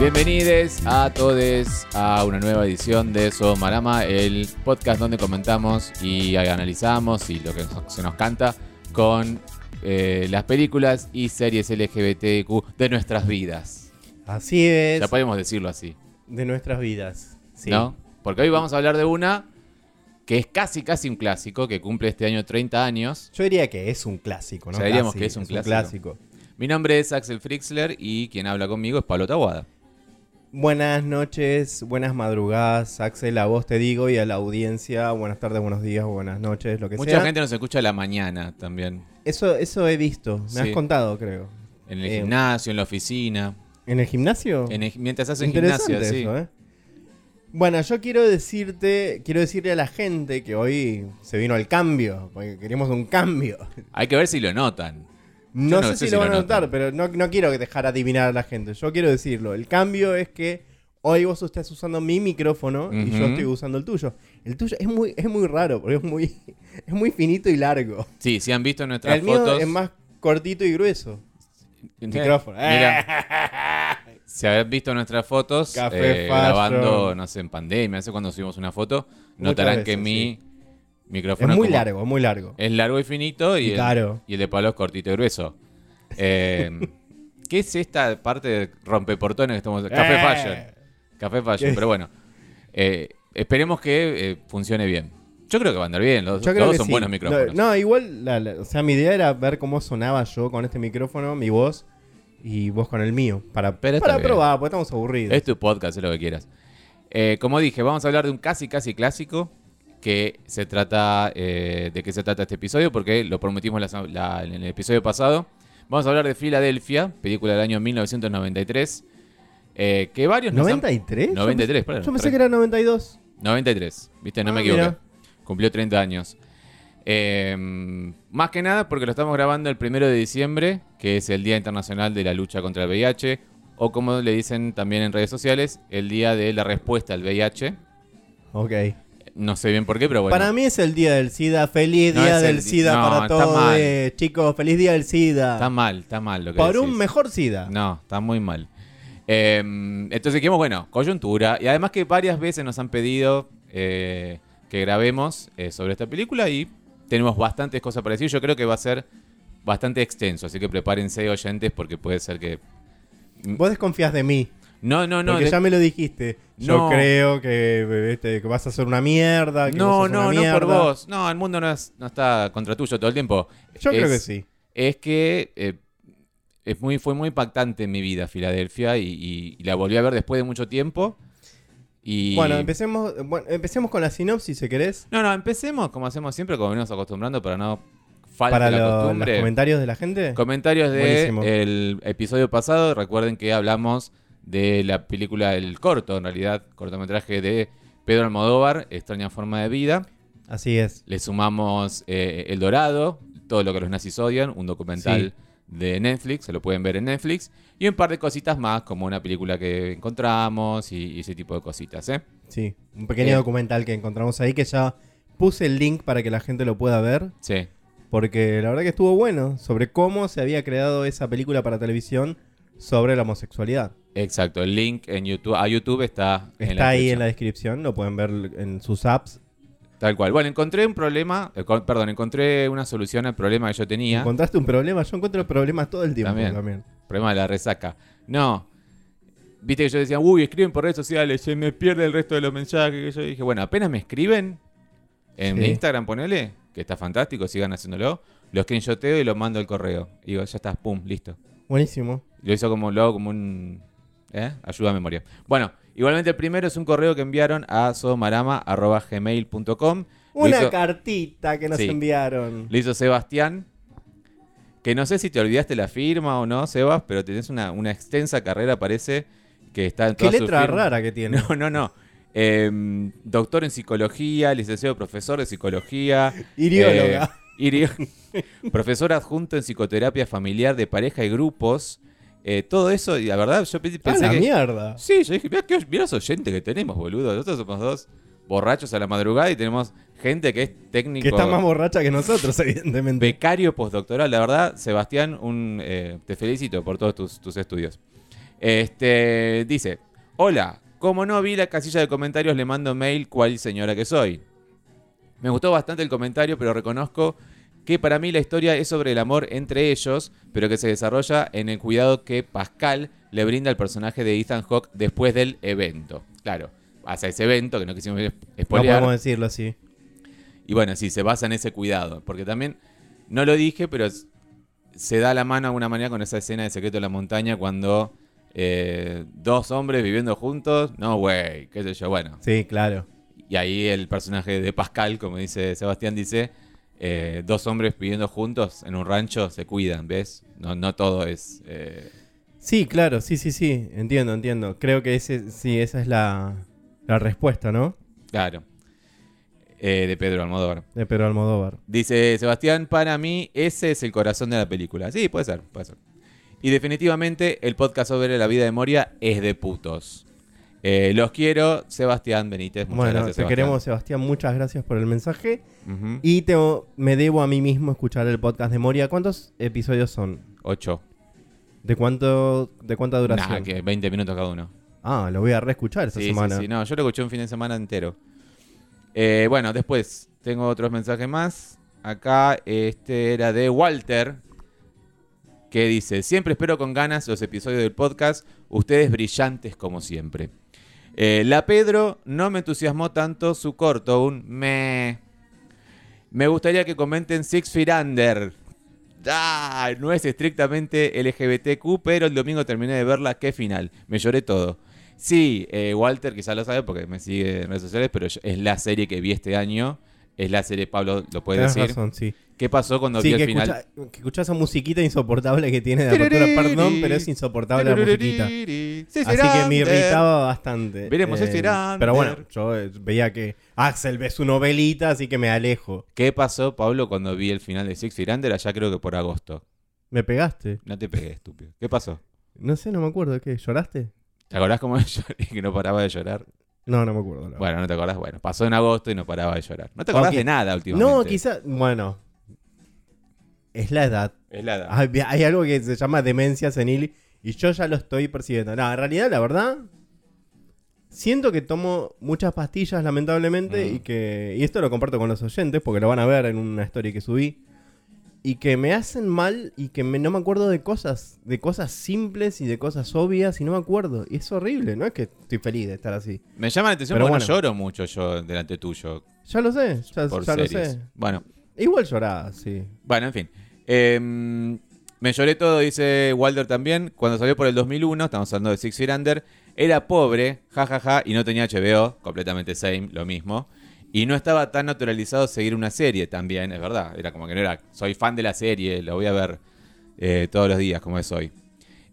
Bienvenidos a todos a una nueva edición de Somarama, el podcast donde comentamos y analizamos y lo que se nos canta con eh, las películas y series LGBTQ de nuestras vidas. Así es. Ya podemos decirlo así, De nuestras vidas. Sí. ¿no? Porque hoy vamos a hablar de una que es casi casi un clásico, que cumple este año 30 años. Yo diría que es un clásico, ¿no? O sea, diríamos Casi, que es un clásico. Mi nombre es Axel Frixler y quien habla conmigo es Pablo Taguada. Buenas noches, buenas madrugadas, Axel, a vos te digo y a la audiencia, buenas tardes, buenos días, buenas noches, lo que Mucha sea. gente nos escucha a la mañana también. Eso, eso he visto, me Sí. has contado, creo. En el Eh, gimnasio, en la oficina. ¿En el gimnasio? En el- mientras haces sí. eso, ¿eh? Bueno, yo quiero decirte, quiero decirle a la gente que hoy se vino el cambio, porque queremos un cambio. Hay que ver si lo notan. No, no sé si lo van a notar, pero no, no quiero dejar adivinar a la gente. Yo quiero decirlo. El cambio es que hoy vos estás usando mi micrófono y yo estoy usando el tuyo. El tuyo es muy, es muy raro, porque es muy, es muy finito y largo. Sí, si han visto nuestras el mío fotos. es más cortito y grueso. Eh, micrófono. Mira, si han visto nuestras fotos Café eh, grabando, no sé, en pandemia, no sé cuando subimos una foto, notarán que mi micrófono muy como- largo, muy largo. es largo y finito y, Y el, caro. y el de Pablo es cortito y grueso. Eh, ¿Qué es esta parte de rompeportones que estamos Café Eh. Fashion. Café Fashion, pero bueno. Eh, esperemos que eh, funcione bien. Yo creo que va a andar bien, los, todos que son sí. buenos micrófonos. No, no, igual, la- la- o sea, mi idea era ver cómo sonaba yo con este micrófono, mi voz, y vos con el mío, para, Pero para probar, porque estamos aburridos. Es tu podcast, es lo que quieras. Eh, como dije, vamos a hablar de un casi casi clásico que se trata eh, de qué se trata este episodio porque lo prometimos la- la- en el episodio pasado. Vamos a hablar de Filadelfia, película del año 1993. eh, que varios nos han- ¿93? 93, Yo pensé, yo pensé que era 92. 93, viste, no Ah, me equivoqué. mira. Cumplió 30 años. Eh, más que nada porque lo estamos grabando el primero de diciembre, que es el Día Internacional de la Lucha contra el VIH, o como le dicen también en redes sociales, el Día de la Respuesta al VIH. Ok. No sé bien por qué, pero bueno. Para mí es el día del SIDA. Feliz No día del SIDA no, para todos. eh, chicos, feliz día del SIDA. Está mal, está mal lo que Por un mejor SIDA. No, está muy mal. Eh, entonces dijimos, bueno, coyuntura. Y además que varias veces nos han pedido eh, que grabemos eh, sobre esta película y tenemos bastantes cosas para decir. Yo creo que va a ser bastante extenso, así que prepárense oyentes porque puede ser que... Vos desconfías de mí. No, no, no. porque de- ya me lo dijiste. Yo No. creo que, este, que vas a hacer una mierda. Que No, no, una no por vos. No, el mundo no, es- no está contra tuyo todo el tiempo. Yo creo que sí. es que eh, es muy, fue muy impactante en mi vida Filadelfia y, y- y la volví a ver después de mucho tiempo. Y... Bueno, empecemos, bueno, empecemos con la sinopsis, si querés. No, no, empecemos como hacemos siempre, como venimos acostumbrando para no para la lo- los costumbre. comentarios de la gente. Comentarios del episodio pasado. Recuerden que hablamos de la película, el corto, en realidad, cortometraje de Pedro Almodóvar, Extraña Forma de Vida. Así es. Le sumamos eh, El Dorado, todo lo que los nazis odian, un documental de Netflix, se lo pueden ver en Netflix, y un par de cositas más, como una película que encontramos y, y ese tipo de cositas, ¿eh? Sí. Un pequeño Eh. documental que encontramos ahí que ya puse el link para que la gente lo pueda ver. Sí. Porque la verdad que estuvo bueno sobre cómo se había creado esa película para televisión sobre la homosexualidad. Exacto, el link en YouTube, a YouTube está, en Está ahí en la descripción, lo pueden ver en sus apps. Tal cual. Bueno, encontré un problema, eh, con- perdón, encontré una solución al problema que yo tenía. ¿Encontraste un problema? Yo encuentro problemas todo el tiempo También. también. Problema de la resaca. No. Viste que yo decía, uy, escriben por redes sociales, se me pierde el resto de los mensajes. que Yo dije, bueno, apenas me escriben en Sí. Instagram, ponele, que está fantástico, sigan haciéndolo. Lo screenshoteo y lo mando al correo. Y digo, ya está, pum, listo. Buenísimo. Lo hizo como, lo hago como un. ¿Eh? Ayuda a memoria. Bueno, igualmente el primero es un correo que enviaron a somarama.gmail.com. Lo Una hizo- cartita que nos Sí. enviaron. Lo hizo Sebastián. Que no sé si te olvidaste la firma o no, Sebas, pero tenés una, una extensa carrera, parece, que está en Qué su letra firma. rara que tiene. No, no, no. Em, doctor en psicología, licenciado profesor de psicología. Irióloga. eh, iri- profesor adjunto en psicoterapia familiar de pareja y grupos. Eh, todo eso, y la verdad, yo pe- ¡A pensé la que. mierda! Sí, yo dije, mira, qué, mirá los oyentes que tenemos, boludo. Nosotros somos dos borrachos a la madrugada y tenemos gente que es técnico. Que está más borracha que nosotros, evidentemente. Becario postdoctoral, la verdad, Sebastián, un, eh, te felicito por todos tus, tus estudios. Este, dice, hola, como no vi la casilla de comentarios, le mando mail cuál señora que soy. Me gustó bastante el comentario, pero reconozco que para mí la historia es sobre el amor entre ellos, pero que se desarrolla en el cuidado que Pascal le brinda al personaje de Ethan Hawke después del evento. Claro, hacia ese evento, que no quisimos No spoilear. podemos decirlo así. Y bueno, sí, se basa en ese cuidado. Porque también, no lo dije, pero se da la mano de alguna manera con esa escena de Secreto de la Montaña cuando eh, dos hombres viviendo juntos. No, güey, qué sé yo, bueno. Sí, claro. Y ahí el personaje de Pascal, como dice Sebastián, dice, eh, dos hombres viviendo juntos en un rancho se cuidan, ¿ves? No, no todo es... eh, Sí, claro, sí, sí, sí. Entiendo, entiendo. Creo que ese, sí, esa es la, la respuesta, ¿no? claro. Eh, de Pedro Almodóvar. De Pedro Almodóvar. Dice Sebastián, para mí ese es el corazón de la película. Sí, puede ser, puede ser. Y definitivamente el podcast sobre la vida de Moria es de putos. Eh, los quiero, Sebastián Benítez. Muchas bueno, gracias, te Sebastián. queremos, Sebastián. Muchas gracias por el mensaje. Y tengo- me debo a mí mismo escuchar el podcast de Moria. ¿Cuántos episodios son? Ocho. ¿De cuánto de cuánta duración? Nah, que 20 minutos cada uno. Ah, lo voy a reescuchar esta Sí, semana. sí, sí. No, yo lo escuché un fin de semana entero. Eh, bueno, después tengo otros mensajes más. Acá este era de Walter, que dice, siempre espero con ganas los episodios del podcast, ustedes brillantes como siempre. Eh, la Pedro no me entusiasmó tanto su corto, un me... Me gustaría que comenten Six Feet Under. No es estrictamente LGBTQ, pero el domingo terminé de verla, qué final. Me lloré todo. Sí, eh, Walter quizás lo sabe porque me sigue en redes sociales, pero es la serie que vi este año. Es la serie, Pablo lo puede Tenés decir. razón, sí. ¿Qué pasó cuando Sí, vi que el final? que escuchá esa musiquita insoportable que tiene de apertura. Perdón, pero es insoportable la musiquita. Sí, Así que me irritaba bastante. Veremos, Irander. Pero bueno, yo eh, veía que Axel ve su novelita, así que me alejo. ¿Qué pasó, Pablo, cuando vi el final de Six Under? Allá creo que por agosto. ¿Me pegaste? No te pegué, estúpido. ¿Qué pasó? No sé, no me acuerdo. ¿Qué? ¿Lloraste? ¿Te acordás cómo lloré que no paraba de llorar? No, no me acuerdo. Bueno, no te acordás. Bueno, pasó en agosto y no paraba de llorar. No te acordás de nada últimamente. no, quizá. Bueno. Es la edad. Es la edad. Hay, hay algo que se llama demencia senil y yo ya lo estoy percibiendo. No, en realidad, la verdad. Siento que tomo muchas pastillas, lamentablemente, Mm. y que. Y esto lo comparto con los oyentes, porque lo van a ver en una story que subí. Y que me hacen mal y que me- no me acuerdo de cosas. De cosas simples y de cosas obvias y no me acuerdo. Y es horrible, no es que estoy feliz de estar así. Me llama la atención Pero porque no lloro mucho yo delante tuyo Ya lo sé, ya, por ya lo sé. Bueno, Igual lloraba, sí. bueno, en fin. Em, me lloré todo, dice Walter también. Cuando salió por el 2001, estamos hablando de Six Feet Under, era pobre, jajaja, y no tenía HBO, completamente same, lo mismo. Y no estaba tan naturalizado seguir una serie también, es verdad. Era como que no era, soy fan de la serie, la voy a ver eh, todos los días como es hoy.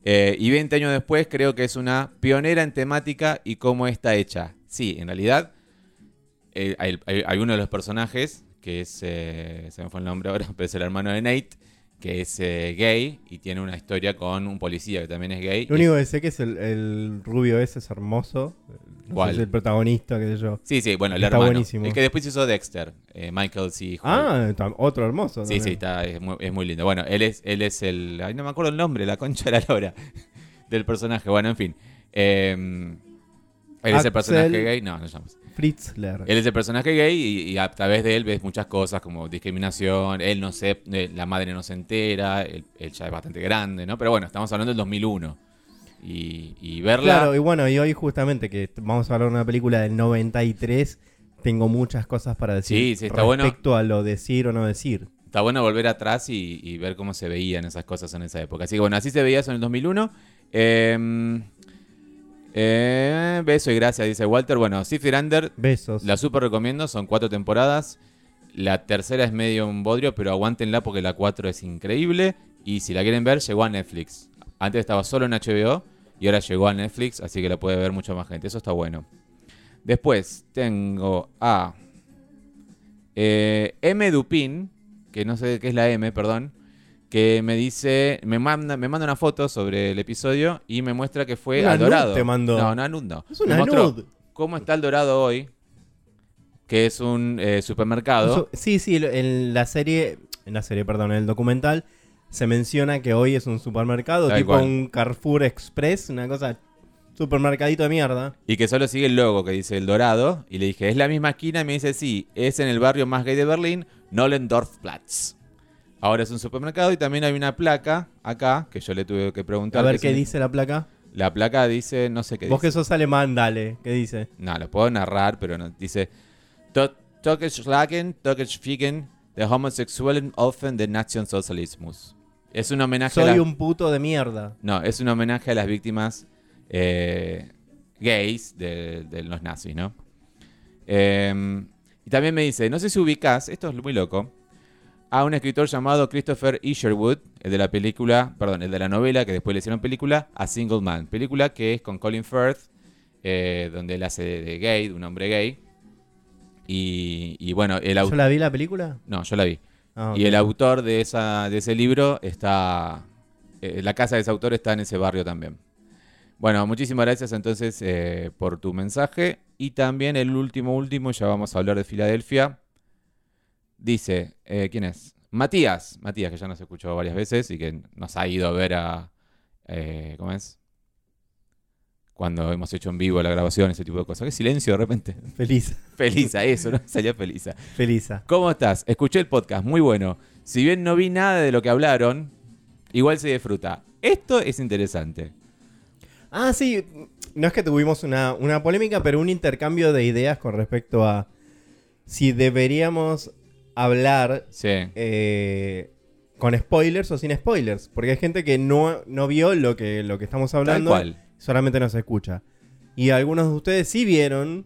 Eh, y 20 años después creo que es una pionera en temática y cómo está hecha. Sí, en realidad eh, hay, hay- hay uno de los personajes, que es, eh, se me fue el nombre ahora, pero es el hermano de Nate, que es eh, gay y tiene una historia con un policía que también es gay. Lo único que sé que es el, el rubio ese es hermoso. ¿Cuál? es el protagonista, qué sé yo. Sí, sí, bueno, el Está hermano. buenísimo. El que después hizo Dexter, eh, Michael C. Hall. Ah, otro hermoso. Sí, sí, está, es, muy, es muy lindo. Bueno, él es, él es el. Ay, no me acuerdo el nombre, la concha de la lora del personaje. Bueno, en fin. Eh, él es el personaje gay. No, no llamas. Fritzler. Él es el personaje gay y, y a través de él ves muchas cosas como discriminación. Él no se. eh, La madre no se entera. Él, él ya es bastante grande, ¿no? Pero bueno, estamos hablando del 2001. Y, y verla. Claro, y bueno, y hoy justamente que vamos a hablar de una película del 93, tengo muchas cosas para decir Sí, sí, está bueno. respecto a lo decir o no decir. Está bueno volver atrás y, y ver cómo se veían esas cosas en esa época. Así que bueno, así se veía eso en el 2001. Eh, eh, beso y gracias, dice Walter. Bueno, Feet Under, Besos. la super recomiendo, son cuatro temporadas. La tercera es medio un bodrio, pero aguántenla porque la cuatro es increíble. Y si la quieren ver, llegó a Netflix. Antes estaba solo en HBO y ahora llegó a Netflix, así que la puede ver mucha más gente. Eso está bueno. Después tengo a eh, M. Dupin, que no sé qué es la M, perdón, que me dice, me manda, me manda una foto sobre el episodio y me muestra que fue Una al Dorado. te mandó. No, no, no. Es Me una mostró nud. cómo está el Dorado hoy, que es un eh, supermercado. Sí, sí, en la serie, en la serie, perdón, en el documental, se menciona que hoy es un supermercado, Tal tipo cual. un Carrefour Express, una cosa supermercadito de mierda. Y que solo sigue el logo que dice El Dorado. Y le dije, ¿es la misma esquina? Y me dice, sí, es en el barrio más gay de Berlín, Nollendorfplatz. Ahora es un supermercado y también hay una placa acá que yo le tuve que preguntar. A ver qué dice la placa. La placa dice, no sé qué Vos que dice. sos alemán, dale, ¿qué dice? No, lo puedo narrar, pero no. Dice, "To- Todesschlagen, Todesfiegen, der Homosexuellen Offen der Nationalsozialismus. Es un homenaje a Soy la- un puto de mierda. No, es un homenaje a las víctimas eh, gays de, de los nazis, ¿no? Eh, y también me dice, no sé si ubicás, esto es muy loco, a un escritor llamado Christopher Isherwood, el de la película, perdón, el de la novela que después le hicieron película, A Single Man. Película que es con Colin Firth, eh, donde él hace de gay, de un hombre gay. Y, y bueno, el ¿Yo la vi la película? No, yo la vi. Ah. Y el autor de, esa, de ese libro está. eh, la casa de ese autor está en ese barrio también. Bueno, muchísimas gracias entonces eh, por tu mensaje. Y también el último, último, ya vamos a hablar de Filadelfia. Dice, eh, ¿quién es? Matías. Matías, que ya nos escuchó varias veces y que nos ha ido a ver a. eh, ¿Cómo es? Cuando hemos hecho en vivo la grabación, ese tipo de cosas. Qué silencio de repente. Feliz, Feliz a eso, ¿no? Salió feliz. feliz. ¿Cómo estás? Escuché el podcast, muy bueno. Si bien no vi nada de lo que hablaron, igual se disfruta. Esto es interesante. Ah, sí, no es que tuvimos una, una polémica, pero un intercambio de ideas con respecto a si deberíamos hablar Sí. eh, con spoilers o sin spoilers. Porque hay gente que no, no vio lo que, lo que estamos Tal hablando, cual. Solamente nos escucha. Y algunos de ustedes sí vieron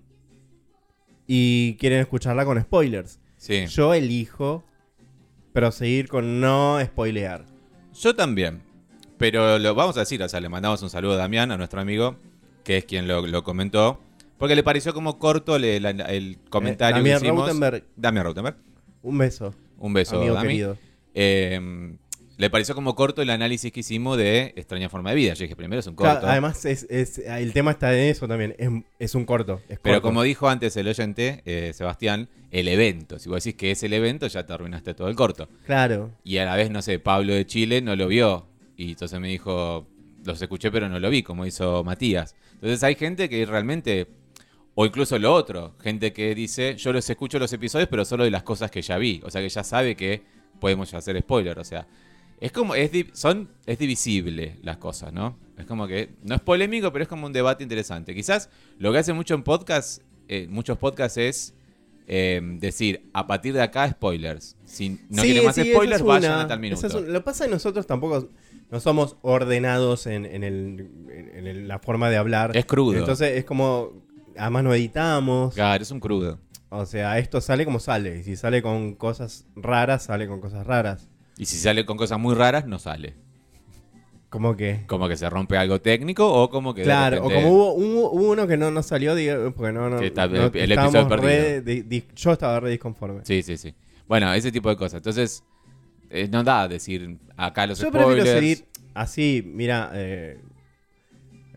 y quieren escucharla con spoilers. Sí. Yo elijo proseguir con no spoilear. Yo también. Pero lo vamos a decir, o sea, le mandamos un saludo a Damián, a nuestro amigo, que es quien lo, lo comentó. Porque le pareció como corto le- la- el comentario Eh, Damián que hicimos. Rautenberg, Damián Rautenberg. un beso, Un beso, amigo Dami. querido. Eh, le pareció como corto el análisis que hicimos de Extraña Forma de Vida. Yo dije, primero es un corto. Claro, además, es, es- el tema está en eso también. Es, es un corto. es Pero corto. como dijo antes el oyente, eh, Sebastián, el evento. Si vos decís que es el evento, ya te arruinaste todo el corto. Claro. Y a la vez, no sé, Pablo de Chile no lo vio. Y entonces me dijo, los escuché pero no lo vi, como hizo Matías. Entonces hay gente que realmente, o incluso lo otro, gente que dice, yo los escucho los episodios, pero solo de las cosas que ya vi. O sea que ya sabe que podemos hacer spoiler. O sea, es como, es, son, es divisible las cosas, ¿no? Es como que, no es polémico, pero es como un debate interesante. Quizás lo que hace mucho en podcast, eh, muchos podcasts es eh, decir, a partir de acá, spoilers. Si no Sí, quieren más sí, spoilers, es vayan a tal minuto. Es un- Lo que pasa es que nosotros tampoco no somos ordenados en, en el- en el- la forma de hablar. Es crudo. Entonces es como. Además no editamos. Claro, es un crudo. O sea, esto sale como sale. Y si sale con cosas raras, sale con cosas raras. Y si sale con cosas muy raras, no sale. Como que. Como que se rompe algo técnico o como que. de Claro, o como hubo, hubo- hubo uno que no, no salió, diga- porque no, no, está- no- el- episodio perdido. re di- di- yo estaba re disconforme. Sí, sí, sí. Bueno, ese tipo de cosas. Entonces, eh, no da decir acá los Yo spoilers. prefiero seguir así, mira, eh,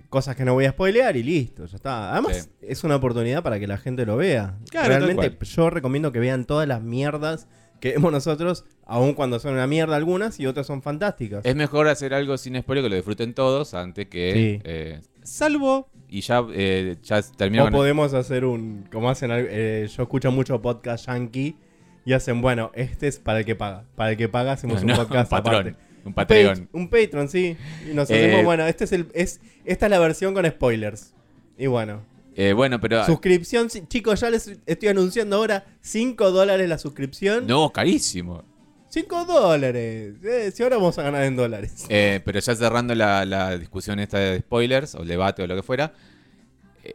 cosas que no voy a spoilear y listo, ya está. Además, Sí. es una oportunidad para que la gente lo vea. Claro, Realmente, yo recomiendo que vean todas las mierdas que vemos nosotros, aun cuando son una mierda algunas y otras son fantásticas. Es mejor hacer algo sin spoiler que lo disfruten todos antes que. Sí. eh, salvo. Y ya, eh, ya termino o con- podemos hacer un, como hacen, al- eh, yo escucho mucho podcast yankee y hacen, bueno, este es para el que paga. Para el que paga hacemos No, un podcast un patrón. aparte. Un Patreon. pat- Un Patreon, sí. Y nos Eh, hacemos, bueno, este es el, es, esta es la versión con spoilers. Y bueno, Eh, bueno, pero. suscripción, sí, chicos, ya les estoy anunciando ahora, 5 dólares la suscripción. No, carísimo. 5 dólares. Eh, si ahora vamos a ganar en dólares. Eh, pero ya cerrando la, la discusión esta de spoilers, o el debate o lo que fuera. eh,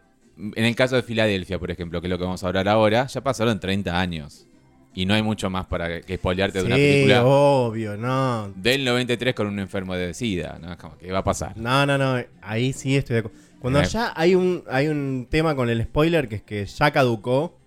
En el caso de Filadelfia, por ejemplo, que es lo que vamos a hablar ahora, ya pasaron 30 años. Y no hay mucho más para que spoilearte de una Sí, película obvio, no. del 93 con un enfermo de SIDA. ¿no? Como que va a pasar. No, no, no. Ahí sí estoy de acuerdo. Cuando ya hay un, hay un tema con el spoiler que es que ya caducó.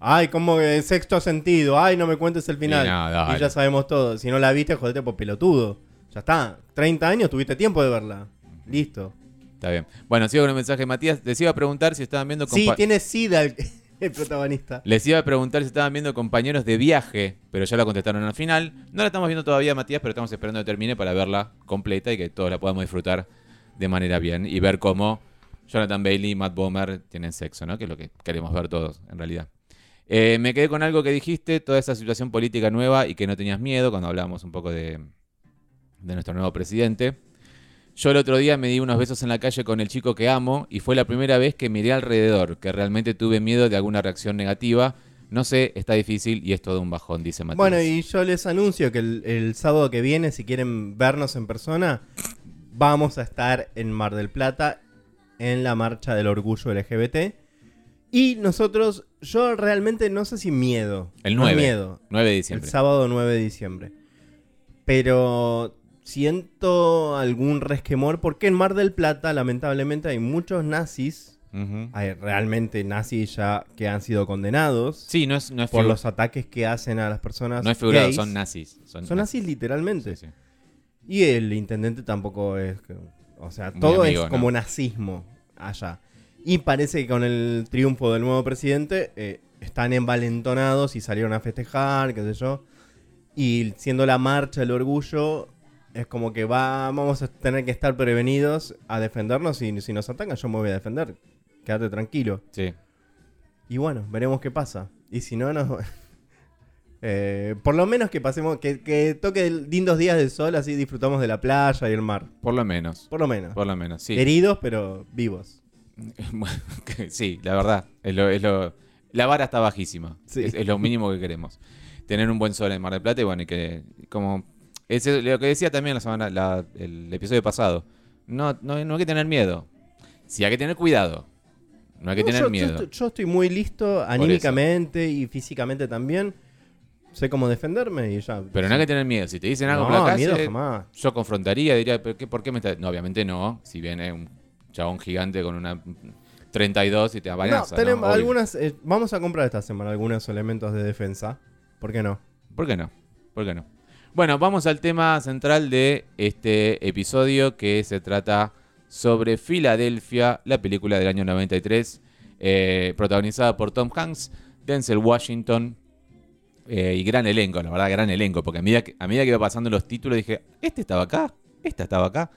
Ay, como que sexto sentido. Ay, no me cuentes el final. Y no, y ya sabemos todo. Si no la viste, jodete por pelotudo. Ya está. 30 años, tuviste tiempo de verla. Listo. Está bien. Bueno, sigo con el mensaje de Matías. Les iba a preguntar si estaban viendo Sí, tiene sida el, el protagonista. Les iba a preguntar si estaban viendo compañeros de viaje, pero ya la contestaron al final. No la estamos viendo todavía, Matías, pero estamos esperando que termine para verla completa y que todos la podamos disfrutar de manera bien y ver cómo Jonathan Bailey y Matt Bomer tienen sexo, ¿no? Que es lo que queremos ver todos, en realidad. Eh, me quedé con algo que dijiste, toda esa situación política nueva y que no tenías miedo cuando hablábamos un poco de, de nuestro nuevo presidente. Yo el otro día me di unos besos en la calle con el chico que amo y fue la primera vez que miré alrededor, que realmente tuve miedo de alguna reacción negativa. No sé, está difícil y es todo un bajón, dice Matías. Bueno, y yo les anuncio que el, el sábado que viene, si quieren vernos en persona, vamos a estar en Mar del Plata en la marcha del orgullo LGBT. Y nosotros, yo realmente no sé si miedo. El no 9. miedo. 9 de El diciembre. sábado 9 de diciembre. Pero siento algún resquemor porque en Mar del Plata, lamentablemente, hay muchos nazis. Hay realmente nazis ya que han sido condenados Sí, no es, no es, por los ataques que hacen a las personas. no es figurado, gays. son nazis. Son, Son nazis literalmente. Sí, sí. Y el intendente tampoco es. O sea, Muy todo amigo, es como ¿no? nazismo allá. Y parece que con el triunfo del nuevo presidente eh, están envalentonados y salieron a festejar, qué sé yo. Y siendo la marcha del orgullo, es como que va, vamos a tener que estar prevenidos a defendernos. Y si nos atacan, yo me voy a defender. Quédate tranquilo. Sí. Y bueno, veremos qué pasa. Y si no, no. Eh, por lo menos que pasemos, que, que toque lindos días de sol, así disfrutamos de la playa y el mar. Por lo menos. Por lo menos. Por lo menos, sí. Heridos, pero vivos. Sí, la verdad. Es lo, es lo- la vara está bajísima. Sí. Es, es lo mínimo que queremos. Tener un buen sol en Mar del Plata y bueno, y que como... Es lo que decía también la semana, la- el episodio pasado. No, no, no hay que tener miedo. Sí hay que tener cuidado. No hay que No, tener yo, miedo. yo estoy muy listo anímicamente y físicamente también. Sé cómo defenderme y ya. Pero no hay que tener miedo. Si te dicen algo no, por la calle, miedo jamás. yo confrontaría, diría, ¿pero qué, ¿por qué me está...? No, obviamente no. Si viene un chabón gigante con una 32 y te No, amenaza. tenemos ¿no? Obvio. algunas. eh, vamos a comprar esta semana algunos elementos de defensa. ¿Por qué no? ¿Por qué no? ¿Por qué no? Bueno, vamos al tema central de este episodio que se trata sobre Filadelfia, la película del año 93, eh, protagonizada por Tom Hanks, Denzel Washington eh, y gran elenco, la verdad, gran elenco, porque a medida, que, a medida que iba pasando los títulos dije, este estaba acá, esta estaba acá,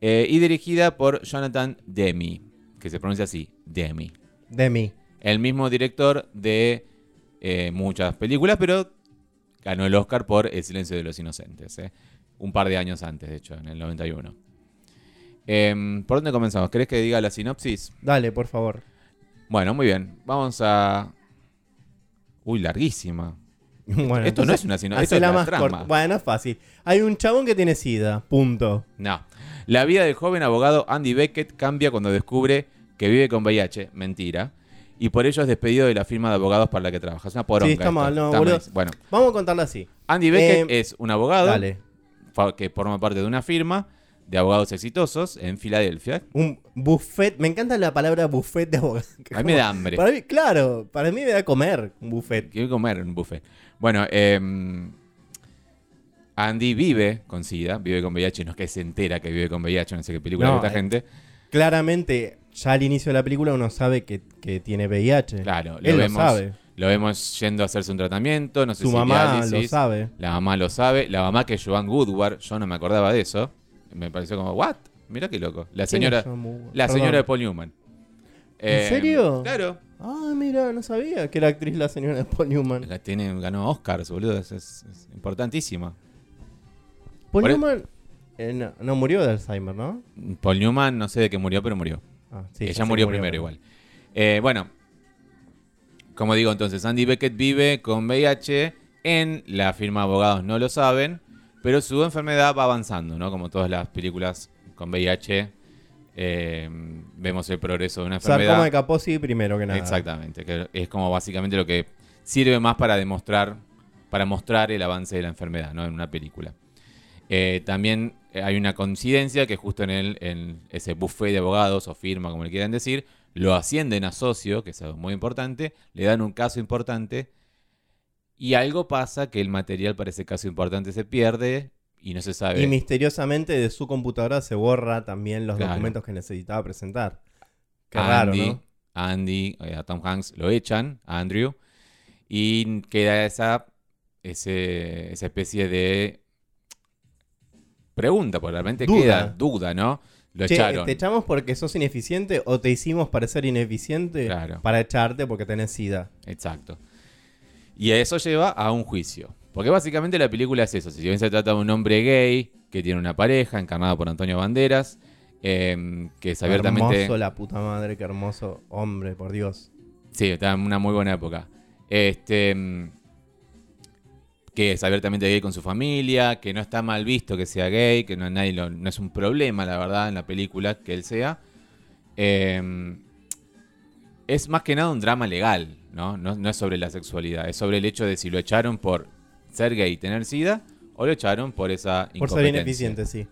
Eh, y dirigida por Jonathan Demi, que se pronuncia así, Demi. De mí. El mismo director de eh, muchas películas, pero ganó el Oscar por El silencio de los inocentes. Un par de años antes, de hecho, en el 91. Em, ¿Por dónde comenzamos? ¿Querés que diga la sinopsis? Dale, por favor. Bueno, muy bien. Vamos a... Uy, larguísima. Bueno, esto no es una sinopsis, esto es la más trama. corta. Bueno, es fácil. Hay un chabón que tiene sida. Punto. No. La vida del joven abogado Andy Beckett cambia cuando descubre que vive con VIH. Mentira. Y por ello es despedido de la firma de abogados para la que trabaja. Es una poronga. está esto. mal, no, Está boludo. Bueno, Vamos a contarla así. Andy Beckett Eh, es un abogado Dale. que forma parte de una firma de abogados exitosos en Filadelfia. Un buffet. Me encanta la palabra buffet de abogados. A mí me da hambre. Para mí, claro, para mí me da comer un buffet. Quiero comer un buffet. Bueno, em, Andy vive con SIDA, vive con VIH, no es que se entera que vive con VIH, no sé qué película No, ve esta eh, gente. Claramente, ya al inicio de la película uno sabe que, que tiene VIH. Claro, lo Él vemos, lo sabe. lo vemos yendo a hacerse un tratamiento, no sé Su si mamá lo sabe. La mamá lo sabe, la mamá que es Joan Woodward, yo no me acordaba de eso. Me pareció como, ¿what? Mira qué loco. La ¿Quién señora, la Perdón. señora de Paul Newman. Eh, serio? Claro. Ah, mira, no sabía que era actriz la señora de Paul Newman. La tiene, ganó Oscars, boludo. Es, es- es importantísima. Paul Por e- Newman eh, no, no murió de Alzheimer, ¿no? Paul Newman, no sé de qué murió, pero murió. Ah, sí, Ella sé murió que primero igual. Eh, bueno, como digo entonces, Andy Beckett vive con VIH. En la firma abogados no lo saben, pero su enfermedad va avanzando, ¿no? Como todas las películas con VIH, eh, vemos el progreso de una enfermedad. Sarcoma de Kaposi primero que nada. Exactamente, que es como básicamente lo que sirve más para demostrar, para mostrar el avance de la enfermedad, ¿no? En una película. Eh, también hay una coincidencia que justo en, el, en ese buffet de abogados o firma, como le quieran decir, lo ascienden a socio, que es algo muy importante, le dan un caso importante y algo pasa que el material para ese caso importante se pierde y no se sabe. Y misteriosamente de su computadora se borra también los Claro. documentos que necesitaba presentar. Qué raro, Andy, ¿no? a Andy, eh, a Tom Hanks lo echan, a Andrew, y queda esa, ese- esa especie de pregunta, porque realmente Duda. queda duda, ¿no? Lo Che, echaron. ¿te echamos porque sos ineficiente o te hicimos parecer ineficiente Claro. para echarte porque tenés sida? Exacto. Y eso lleva a un juicio. Porque básicamente la película es eso. Si bien se trata de un hombre gay que tiene una pareja encarnada por Antonio Banderas, eh, que es abiertamente... Hermoso la puta madre, qué hermoso hombre, por Dios. Sí, está en una muy buena época. Este. mm, Que es abiertamente gay con su familia, que no está mal visto que sea gay, que no, nadie lo- no es un problema, la verdad, en la película que él sea. Eh, es más que nada un drama legal, ¿no? ¿no? no es sobre la sexualidad, es sobre el hecho de si lo echaron por ser gay y tener sida, o lo echaron por esa Por ser ineficiente, sí.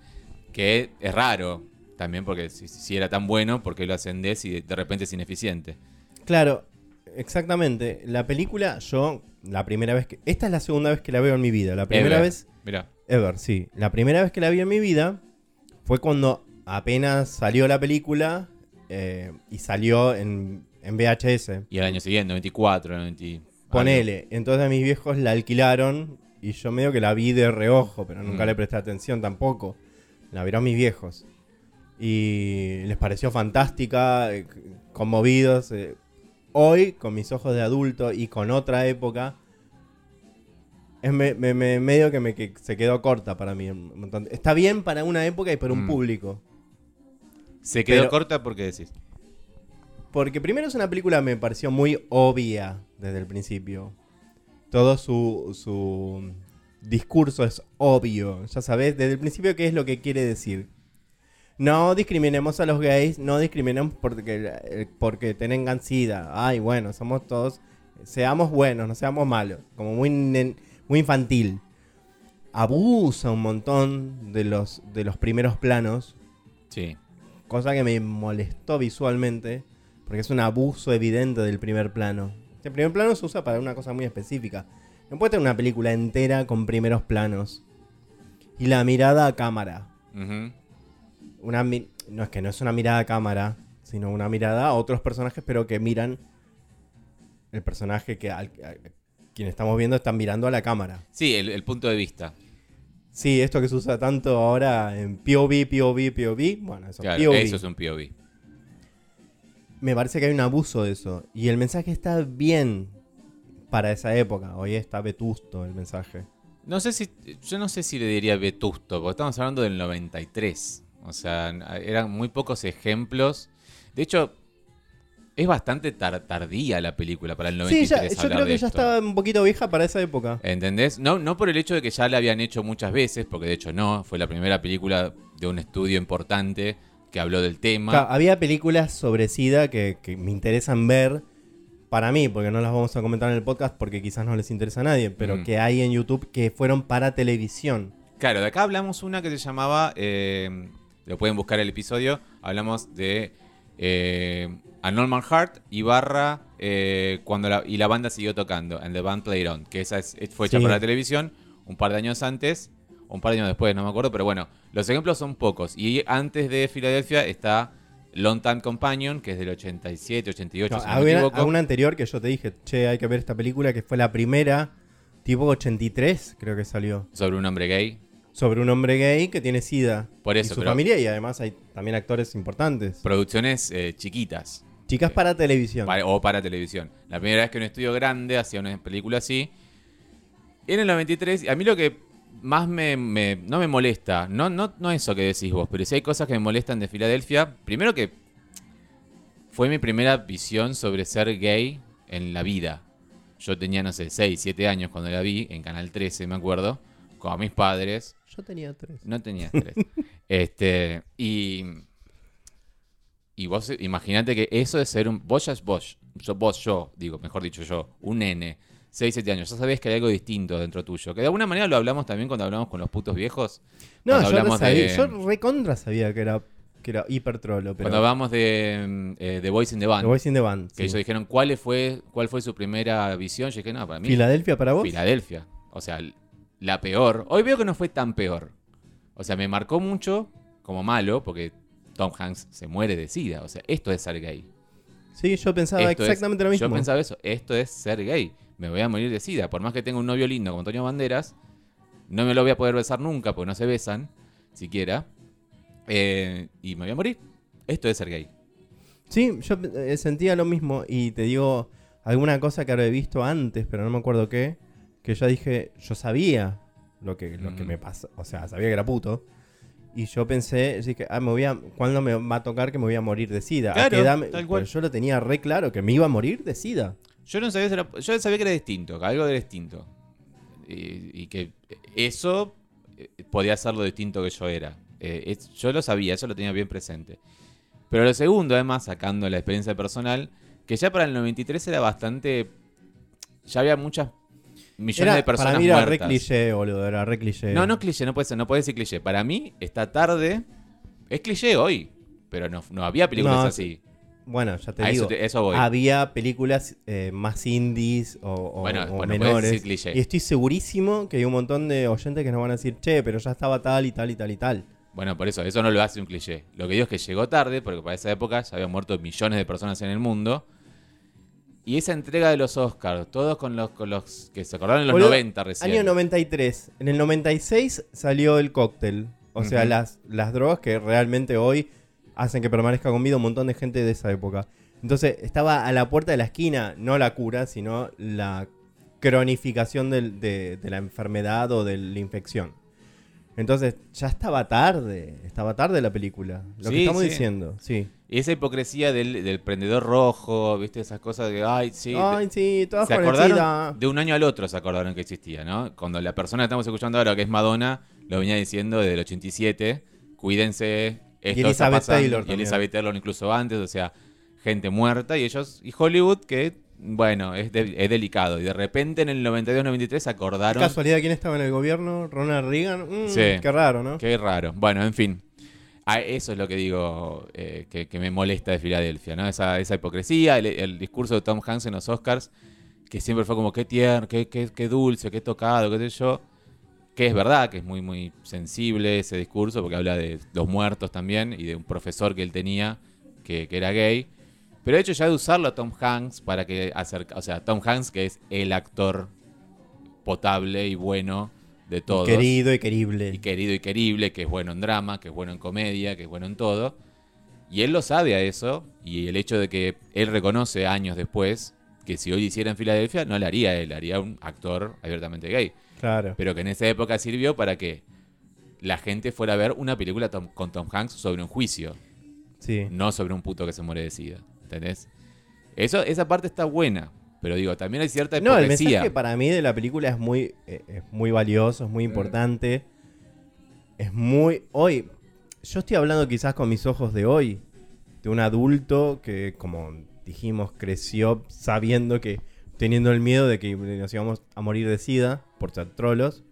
Que es raro también, porque si, si era tan bueno, ¿por qué lo ascendés y de repente es ineficiente? Claro, exactamente. La película, yo, la primera vez que. Esta es la segunda vez que la veo en mi vida. La primera Ever. vez. Mira. Ever, sí. La primera vez que la vi en mi vida fue cuando apenas salió la película eh, y salió en, en VHS. Y al año siguiente, 94, 90. Ponele. Entonces mis viejos la alquilaron y yo medio que la vi de reojo, pero nunca Mm. le presté atención tampoco. La vieron mis viejos. Y les pareció fantástica, eh, conmovidos. eh. Hoy, con mis ojos de adulto y con otra época, es me- me- me- medio que, me, que se quedó corta para mí. Está bien para una época y para un Mm. público. Se quedó Pero- corta porque decís. Porque primero es una película que me pareció muy obvia desde el principio. Todo su, su discurso es obvio. Ya sabes desde el principio qué es lo que quiere decir. No discriminemos a los gays, no discriminemos porque, eh, porque tengan sida. Ay, bueno, somos todos. Seamos buenos, no seamos malos. Como muy, muy infantil. Abusa un montón de los, de los primeros planos Sí. cosa que me molestó visualmente, porque es un abuso evidente del primer plano. El primer plano se usa para una cosa muy específica. No puede tener una película entera con primeros planos. Y la mirada a cámara. Una mi- no es que no es una mirada a cámara, sino una mirada a otros personajes, pero que miran el personaje que al, a- quien estamos viendo están mirando a la cámara. Sí, el, el punto de vista. Sí, esto que se usa tanto ahora en POV, POV, POV, bueno, eso, Claro, POV. eso es un POV. Me parece que hay un abuso de eso. Y el mensaje está bien para esa época. Hoy está vetusto el mensaje. No sé si. Yo no sé si le diría vetusto, porque estamos hablando del 93. O sea, eran muy pocos ejemplos. De hecho, es bastante tar- tardía la película para el 93. sí, ya, yo creo que ya estaba un poquito vieja para esa época. ¿Entendés? No, no por el hecho de que ya la habían hecho muchas veces, porque de hecho no, fue la primera película de un estudio importante que habló del tema. Claro, había películas sobre SIDA que, que me interesan ver para mí, porque no las vamos a comentar en el podcast porque quizás no les interesa a nadie, pero Mm. que hay en YouTube que fueron para televisión. Claro, de acá hablamos una que se llamaba, eh, lo pueden buscar el episodio, hablamos de eh, A Normal Heart y barra eh, cuando la, y la banda siguió tocando, and the band played on, que esa es- fue hecha Sí. para la televisión un par de años antes, un par de años después, no me acuerdo, pero bueno, los ejemplos son pocos. Y antes de Filadelfia está Long Time Companion, que es del 87, 88, No, si no me equivoco. a una anterior que yo te dije, che, hay que ver esta película, que fue la primera, tipo 83, creo que salió. sobre un hombre gay. sobre un hombre gay que tiene sida. Por eso, y su pero- familia y además hay también actores importantes. Producciones eh, chiquitas. Chicas para televisión. Para- o para televisión. La primera vez que un estudio grande hacía una película así. En el 93, a mí lo que más me, me- no me molesta, no, no, no eso que decís vos, pero sí hay cosas que me molestan de Filadelfia. Primero que fue mi primera visión sobre ser gay en la vida. Yo tenía, no sé, 6, 7 años cuando la vi, en Canal 13, me acuerdo, con mis padres. Yo tenía tres. No tenías tres. este, y. Y vos imaginate que eso de ser un. Vos ya vos. Yo, vos, yo, digo, mejor dicho yo, un nene, 6, 7 años, ya sabés que hay algo distinto dentro tuyo. Que de alguna manera lo hablamos también cuando hablamos con los putos viejos. No, yo, hablamos sabía- de- yo recontra sabía que era, que era hiper trolo, pero Cuando hablamos de mm, eh, The Voice in the Band. The Voice in the Band. que sí. ellos dijeron cuál fue, cuál fue su primera visión. Yo dije, no, para mí. ¿Filadelfia para vos? Filadelfia. O sea, la peor. Hoy veo que no fue tan peor. O sea, me marcó mucho como malo porque Tom Hanks se muere de sida. O sea, esto es ser gay. Sí, yo pensaba Esto es- exactamente lo mismo. Yo pensaba eso, esto es ser gay. Me voy a morir de sida. Por más que tenga un novio lindo como Antonio Banderas, no me lo voy a poder besar nunca porque no se besan, siquiera. Eh, y me voy a morir. Esto es ser gay. Sí, yo eh, sentía lo mismo y te digo alguna cosa que habré visto antes, pero no me acuerdo qué, que yo dije, yo sabía lo que, lo que Mm. me pasó, o sea, sabía que era puto. Y yo pensé, dije, ah, me voy a, ¿cuándo me va a tocar que me voy a morir de sida? ¿A Claro, qué edad me- tal cual. Pues yo lo tenía re claro, que me iba a morir de sida. Yo no sabía, era- yo sabía que era distinto, que algo era distinto. Y, y que eso eh, podía ser lo distinto que yo era. Eh, es- yo lo sabía, eso lo tenía bien presente. Pero lo segundo, además, sacando la experiencia personal, que ya para el 93 era bastante... Ya había muchas millones Era- de personas para mí era re muertas. cliché, boludo, era re cliché. No, no cliché, no puede ser, no puede decir cliché. Para mí, está tarde. Es cliché hoy, pero no, no había películas No, así. Bueno, ya te A digo, eso, te- eso voy. había películas eh, más indies o, o- Bueno, o bueno, puedes menores. Y estoy segurísimo que hay un montón de oyentes que nos van a decir, che, pero ya estaba tal y tal y tal y tal. Bueno, por eso, eso no lo hace un cliché. Lo que digo es que llegó tarde, porque para esa época ya habían muerto millones de personas en el mundo. Y esa entrega de los Oscars, todos con los, con los que se acordaron en los Boludo, 90 recién. Año 93. En el 96 salió el cóctel. O sea, las drogas que realmente hoy hacen que permanezca con vida un montón de gente de esa época. Entonces, estaba a la puerta de la esquina, no la cura, sino la cronificación del- de, de la enfermedad o de la infección. Entonces, ya estaba tarde. Estaba tarde la película. Lo Sí, que estamos sí. diciendo, sí. Y esa hipocresía del, del prendedor rojo, ¿viste? Esas cosas de, ay, sí. Ay, sí, todas se acordaron de un año al otro, se acordaron que existía, ¿no? Cuando la persona que estamos escuchando ahora, que es Madonna, lo venía diciendo desde el 87, cuídense, esto está Elizabeth pasando, Taylor y. Elizabeth Taylor incluso antes, o sea, gente muerta, y ellos, y Hollywood, que, bueno, es, de- es delicado, y de repente en el 92-93 se acordaron, ¿Casualidad quién estaba en el gobierno? ¿Ronald Reagan? Mm, Sí. Qué raro, ¿no? qué raro, bueno, en fin. Ah, eso es lo que digo eh, que, que me molesta de Filadelfia, ¿no? Esa, esa hipocresía, el, el discurso de Tom Hanks en los Oscars, que siempre fue como qué tierno, qué, qué, qué dulce, qué tocado, qué sé yo. Que es verdad, que es muy, muy sensible ese discurso, porque habla de los muertos también y de un profesor que él tenía que, que era gay. Pero de hecho ya de usarlo a Tom Hanks para que acerca, o sea, Tom Hanks que es el actor potable y bueno de todos Querido y querible. y querido y querible, que es bueno en drama, que es bueno en comedia, que es bueno en todo. Y él lo sabe a eso, y el hecho de que él reconoce años después que si hoy hiciera en Filadelfia, no le haría él, haría un actor abiertamente gay. Claro. Pero que en esa época sirvió para que la gente fuera a ver una película tom- con Tom Hanks sobre un juicio, Sí. no sobre un puto que se muere de sida. ¿Entendés? Eso, esa parte está buena, pero digo, también hay cierta No, el hipocresía. mensaje para mí de la película es muy, eh, es muy valioso, es muy importante. Es muy. Hoy. Yo estoy hablando quizás con mis ojos de hoy. De un adulto que, como dijimos, creció sabiendo que. teniendo el miedo de que nos íbamos a morir de sida por ser trolos.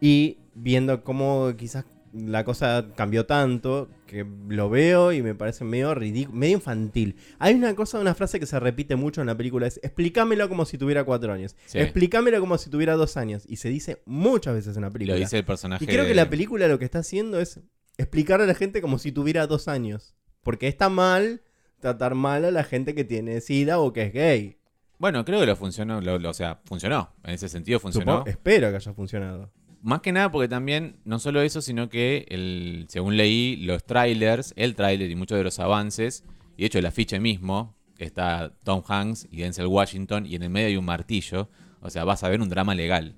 Y viendo cómo quizás la cosa cambió tanto que lo veo y me parece medio ridículo, medio infantil. Hay una cosa, una frase que se repite mucho en la película, es explícamelo como si tuviera cuatro años. Sí. Explícamelo como si tuviera dos años. Y se dice muchas veces en la Lo película. dice el personaje. y creo que la película lo que está haciendo es explicar a la gente como si tuviera dos años. Porque está mal tratar mal a la gente que tiene sida o que es gay. Bueno, creo que lo funcionó, lo- lo- o sea, funcionó. En ese sentido funcionó. Supongo- espero que haya funcionado. Más que nada porque también, no solo eso, sino que el, según leí, los trailers, el trailer y muchos de los avances, y de hecho el afiche mismo, está Tom Hanks y Denzel Washington, y en el medio hay un martillo, o sea, vas a ver un drama legal.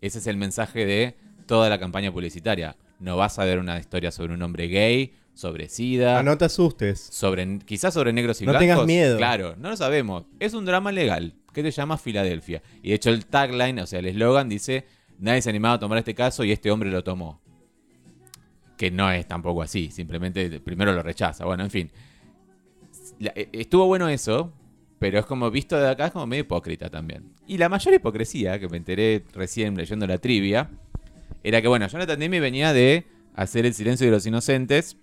Ese es el mensaje de toda la campaña publicitaria. No vas a ver una historia sobre un hombre gay, sobre SIDA, Ah, no te asustes. sobre quizás sobre negros y No blancos. tengas miedo. Claro, no lo sabemos. Es un drama legal que te llama Filadelfia. Y de hecho el tagline, o sea, el eslogan dice, nadie se ha animado a tomar este caso y este hombre lo tomó. Que no es tampoco así, simplemente primero lo rechaza. Bueno, en fin. E- estuvo bueno eso, pero es como visto de acá es como medio hipócrita también. Y la mayor hipocresía, que me enteré recién leyendo la trivia, era que, bueno, Jonathan Demme venía de hacer El silencio de los inocentes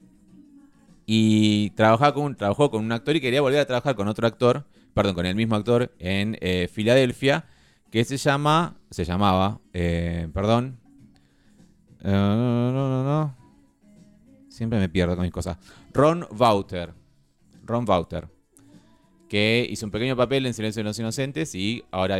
y trabajaba con, trabajó con un actor y quería volver a trabajar con otro actor, perdón, con el mismo actor en eh, Filadelfia, que se llama, se llamaba, eh, perdón, Eh, no, no, no, no. siempre me pierdo con mis cosas, Ron Wouter, Ron Wouter, que hizo un pequeño papel en Silencio de los Inocentes y ahora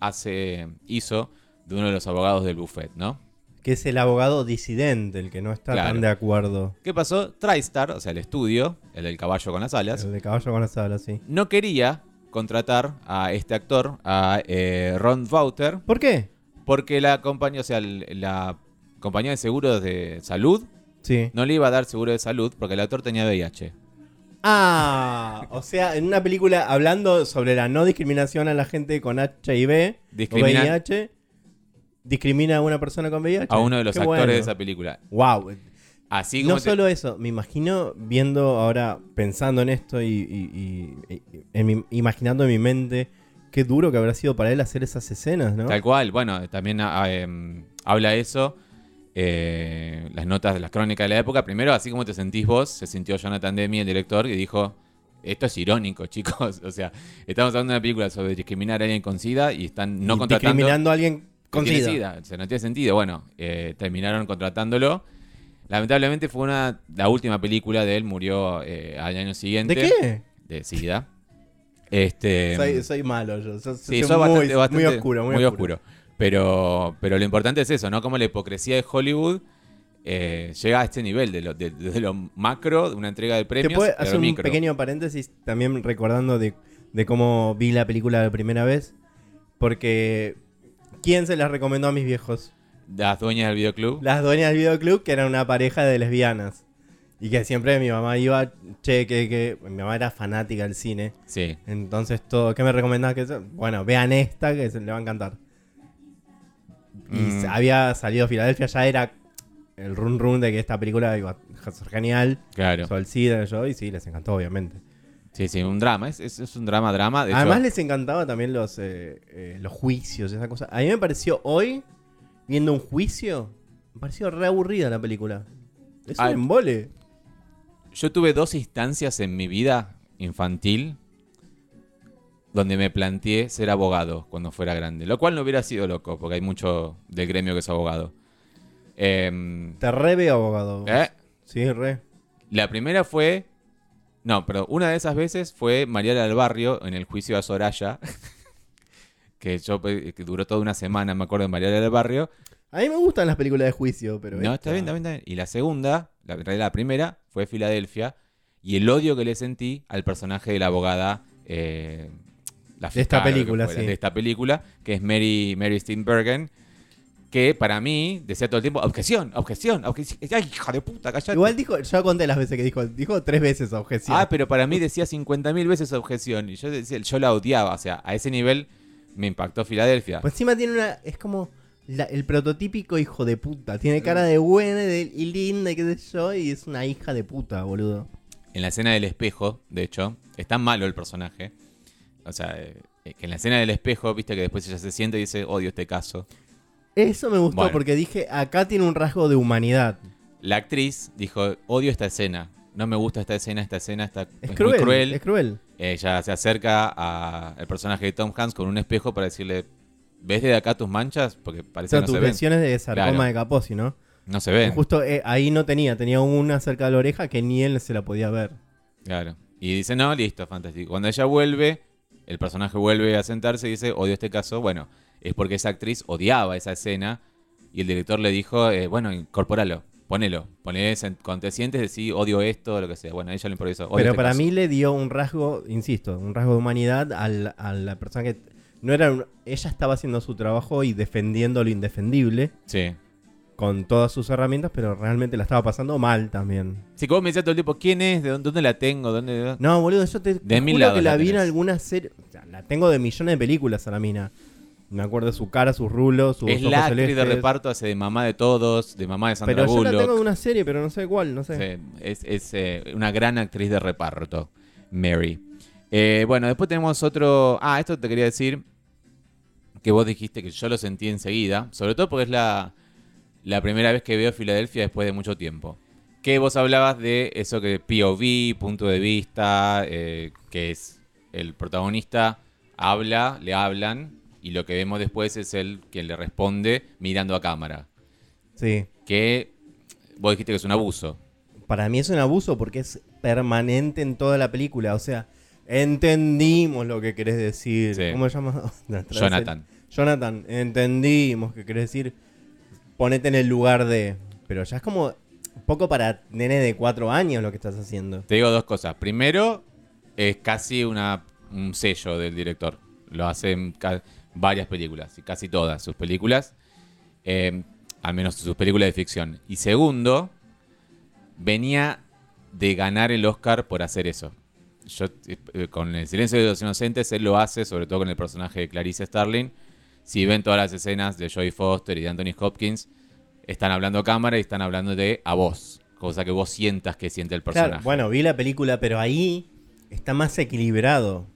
hace, hizo de uno de los abogados del buffet, ¿no? Que es el abogado disidente, el que no está Claro. tan de acuerdo. ¿Qué pasó? TriStar, o sea, el estudio, el del caballo con las alas, El de caballo con las alas, sí. no quería contratar a este actor, a eh, Ron Wouter, ¿Por qué? porque la compañía, o sea, la compañía de seguros de salud Sí. no le iba a dar seguro de salud porque el actor tenía VIH. Ah, o sea, en una película hablando sobre la no discriminación a la gente con HIV o Discriminan VIH, discrimina a una persona con VIH. a uno de los Qué actores bueno. de esa película. Wow. Así como No te- solo eso, me imagino viendo ahora, pensando en esto y, y- y- y- en mi- imaginando en mi mente qué duro que habrá sido para él hacer esas escenas, ¿no? Tal cual, bueno, también ah, em, habla eso, eh, las notas de las crónicas de la época. Primero, así como te sentís vos, se sintió Jonathan Demme, el director, y dijo, esto es irónico, chicos. O sea, estamos hablando de una película sobre discriminar a alguien con SIDA y están no contratando... discriminando a alguien que con tiene SIDA. O sea, no tiene sentido. Bueno, eh, terminaron contratándolo. Lamentablemente fue una la última película de él, murió eh, al año siguiente. ¿De qué? De SIDA. Este, Soy, soy malo yo. Soy, Sí, soy muy, bastante, bastante- muy oscuro, muy, oscuro. Pero, pero lo importante es eso, ¿no? Como la hipocresía de Hollywood eh, llega a este nivel, de lo, de, de lo macro, de una entrega de ¿Te premios, puedo a hacer lo un pequeño paréntesis también recordando de, de cómo vi la película la primera vez? Porque, ¿quién se las recomendó a mis viejos? Las dueñas del videoclub. Las dueñas del videoclub, que eran una pareja de lesbianas. Y que siempre mi mamá iba, che, que, que mi mamá era fanática del cine. Sí. Entonces, todo, ¿qué me recomendás? Que, bueno, vean esta que se le va a encantar. Y Mm. había salido Filadelfia, ya era el run run de que esta película iba a ser genial. Claro. Sobre el SIDA, yo, y sí, les encantó, obviamente. Sí, sí, un drama. Es, es, es un drama, drama. De hecho, Además, les encantaba también los, eh, eh, los juicios, esa cosa. A mí me pareció hoy, viendo un juicio, me pareció re aburrida la película. Es un Ah, embole. yo tuve dos instancias en mi vida infantil donde me planteé ser abogado cuando fuera grande. Lo cual no hubiera sido loco, porque hay mucho del gremio que es abogado. Em, Te re veo abogado. ¿eh? Sí, re. La primera fue. No, pero una de esas veces fue Mariana del Barrio en el juicio a Soraya. que yo eh, que duró toda una semana, me acuerdo de Mariana del Barrio. A mí me gustan las películas de juicio, pero. No, esta- está bien, está bien, está bien. Y la segunda, la, en realidad la primera, fue Filadelfia. Y el odio que le sentí al personaje de la abogada. eh, la De esta película, sí. De esta película, que es Mary, Mary Steenburgen. Que para mí decía todo el tiempo: objeción, objeción, objeción. ¡Ay, hija de puta, callate! Igual dijo, yo conté las veces que dijo, dijo tres veces objeción. Ah, pero para mí decía 50.000 veces objeción. Y yo decía, yo la odiaba. O sea, a ese nivel me impactó Filadelfia. Pues encima tiene una. Es como la- el prototípico hijo de puta. Tiene cara de buena y, de- y linda y qué sé yo, y es una hija de puta, boludo. En la escena del espejo, de hecho, es tan malo el personaje. O sea, eh, que en la escena del espejo, viste que después ella se siente y dice, odio este caso. Eso me gustó Bueno. porque dije, acá tiene un rasgo de humanidad. La actriz dijo, odio esta escena. No me gusta esta escena, esta escena está, Es, es cruel, muy cruel. Es cruel. Ella se acerca al personaje de Tom Hanks con un espejo para decirle, ¿ves de acá tus manchas? Porque O parece sea, que no tus se ven. lesiones de sarcoma Claro. de Kaposi, ¿no? No se ven. Justo eh, ahí no tenía, tenía una cerca de la oreja que ni él se la podía ver. Claro. Y dice, no, listo, fantástico. Cuando ella vuelve, el personaje vuelve a sentarse y dice, odio este caso. Bueno, es porque esa actriz odiaba esa escena y el director le dijo, eh, bueno, incorpóralo, ponelo. Sen- cuando te sientes, decís, odio esto, lo que sea. Bueno, ella lo improvisó. Pero este para caso. mí le dio un rasgo, insisto, un rasgo de humanidad al- a la persona que no era un- ella estaba haciendo su trabajo y defendiendo lo indefendible Sí. con todas sus herramientas, pero realmente la estaba pasando mal también. Si como me decías todo el tiempo, ¿quién es? ¿De dónde, dónde la tengo? ¿Dónde? No, boludo, yo te, De te juro que la la vi en alguna serie, o sea, la tengo de millones de películas a la mina. Me acuerdo de su cara, sus rulos, sus es ojos la actriz de celestes. reparto, hace de mamá de todos, de mamá de Sandra Pero yo la Bullock. tengo de una serie, pero no sé cuál, no sé. Sí, es es, eh, una gran actriz de reparto, Mary. Eh, bueno, después tenemos otro... Ah, esto te quería decir que vos dijiste que yo lo sentí enseguida, sobre todo porque es la, la primera vez que veo Filadelfia después de mucho tiempo. Que vos hablabas de eso que POV, punto de vista, eh, que es el protagonista habla, le hablan, y lo que vemos después es él quien le responde mirando a cámara. Sí. Que vos dijiste que es un abuso. Para mí es un abuso porque es permanente en toda la película. O sea, Entendimos lo que querés decir. Sí. ¿Cómo se llama? Jonathan. Jonathan, entendimos que querés decir. Ponete en el lugar de. Pero ya es como poco para nene de cuatro años lo que estás haciendo. Te digo dos cosas. Primero, es casi una, un sello del director. Lo hace en ca- varias películas, y casi todas sus películas. eh, al menos sus películas de ficción. Y segundo, venía de ganar el Oscar por hacer eso. Yo, eh, con El silencio de los inocentes, él lo hace, sobre todo con el personaje de Clarice Starling. Si ven todas las escenas de Joy Foster y de Anthony Hopkins, están hablando a cámara y están hablando de a vos. Cosa que vos sientas que siente el personaje. Claro, bueno, vi la película, pero ahí está más equilibrado.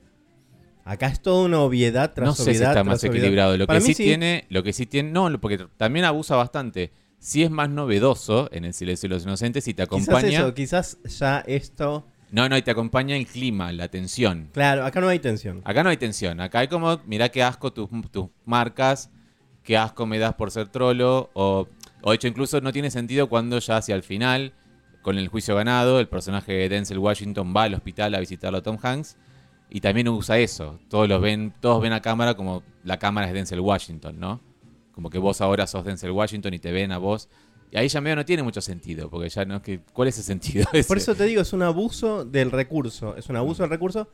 Acá es toda una obviedad tras No sé si está más obviedad. equilibrado. Lo Para que sí, tiene, lo que sí tiene, no, porque también abusa bastante. Sí es más novedoso en el silencio de los inocentes y te Quizás acompaña. eso, quizás ya esto. No, no, y te acompaña el clima, la tensión. Claro, acá no hay tensión. Acá no hay tensión. Acá hay como, mirá qué asco tus, tus marcas, qué asco me das por ser trolo. O, o de hecho, incluso no tiene sentido cuando ya hacia el final, con el juicio ganado, el personaje de Denzel Washington va al hospital a visitarlo a Tom Hanks. Y también usa eso. Todos los ven, todos ven a cámara como la cámara es Denzel Washington, ¿no? Como que vos ahora sos Denzel Washington y te ven a vos. Y ahí ya medio no tiene mucho sentido, porque ya no es que. ¿Cuál es el sentido? ese? Por eso te digo, es un abuso del recurso. Es un abuso del recurso.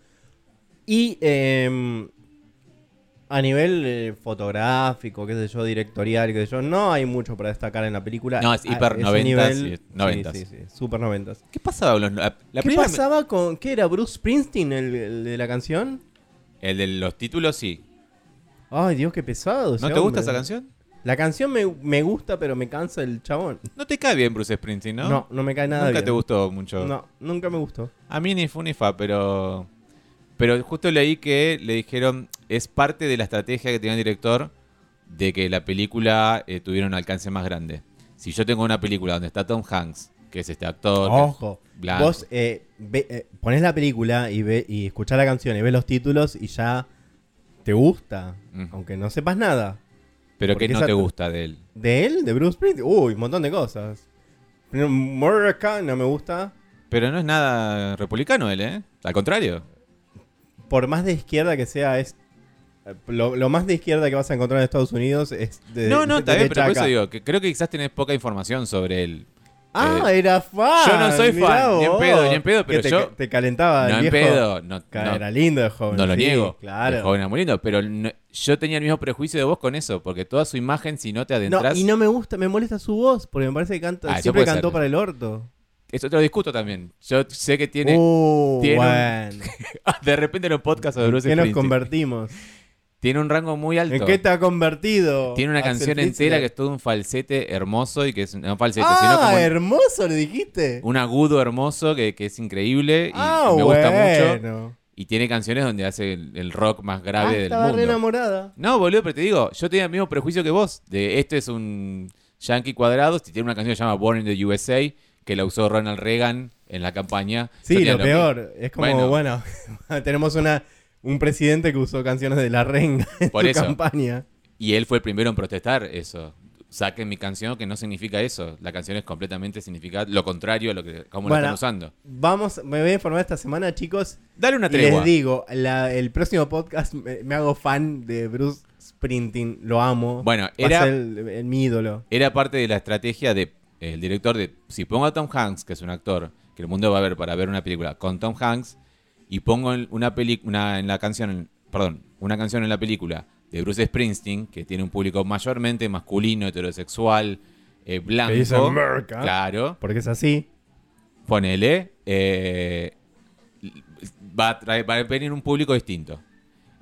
Y eh, a nivel eh, fotográfico, qué sé yo, directorial, qué sé yo, no hay mucho para destacar en la película. No, es hiper noventas nivel- y noventas. Sí, sí, sí, super noventas. ¿Qué pasaba con los- la, la ¿Qué primera- pasaba con. ¿Qué era? ¿Bruce Springsteen, el, el de la canción? El de los títulos, sí. Ay, Dios, qué pesado. ¿No te gusta esa canción? La canción me, me gusta, pero me cansa el chabón. No te cae bien Bruce Springsteen, ¿no? No, no, me cae nada Nunca bien. te gustó mucho. No, nunca me gustó. A mí ni fu ni fa, pero. Pero justo leí que le dijeron. Es parte de la estrategia que tenía el director de que la película eh, tuviera un alcance más grande. Si yo tengo una película donde está Tom Hanks, que es este actor. Ojo, blanco. vos eh, ve- eh, ponés la película y, ve, y escuchás la canción y ves los títulos y ya te gusta, Mm. aunque no sepas nada. pero porque no esa- te gusta de él. ¿De él? ¿De Bruce Springsteen? Uy, un montón de cosas. Murder no me gusta. Pero no es nada republicano él, ¿eh? Al contrario. Por más de izquierda que sea, es lo, lo más de izquierda que vas a encontrar en Estados Unidos es de no, no, está bien, pero por eso digo que creo que quizás tenés poca información sobre él. Ah, Eh, era fan. yo no soy fan, ni en pedo, ni en pedo, pero te, yo- te calentaba no el en pedo, no, Era lindo de joven. No lo sí, niego. Claro. El joven era muy lindo, pero no- yo tenía el mismo prejuicio de vos con eso, porque toda su imagen, si no te No, adentras. y no me gusta, me molesta su voz, porque me parece que canta, Ah, siempre cantó ser. para el orto. Eso te lo discuto también. Yo sé que tiene. Uh, tiene un- de repente en los podcasts de Bruce ¿Qué nos convertimos? Tiene un rango muy alto. ¿En qué te ha convertido? Tiene una canción entera que es todo un falsete hermoso y que es. No falsete, sino Ah, como hermoso, le dijiste. un agudo hermoso que, que es increíble y, ah, me gusta mucho. bueno. Y tiene canciones donde hace el, el rock más Ah, grave del estaba re mundo. enamorada. No, boludo, pero te digo, yo tenía el mismo prejuicio que vos. De este es un yankee cuadrado. Si tiene una canción que se llama Born in the USA, que la usó Ronald Reagan en la campaña. Sí, lo peor. Es como, Bueno. bueno, tenemos una un presidente que usó canciones de La Renga en Por su eso. campaña. Y él fue el primero en protestar eso. Saquen mi canción que no significa eso. La canción es completamente significa lo contrario a lo que cómo Bueno, lo están usando. Vamos, me voy a informar esta semana, chicos. Dale una Y tregua. les digo, la- el próximo podcast me, me hago fan de Bruce Springsteen, lo amo. Bueno, Va a era- ser el, el- mi ídolo. Era parte de la estrategia de el director de si pongo a Tom Hanks, que es un actor que el mundo va a ver para ver una película con Tom Hanks y pongo una película en la canción, perdón, una canción en la película de Bruce Springsteen que tiene un público mayormente masculino, heterosexual, eh, blanco, Que dice America. claro, Porque es así. ponele, eh, va, a traer- va a venir un público distinto.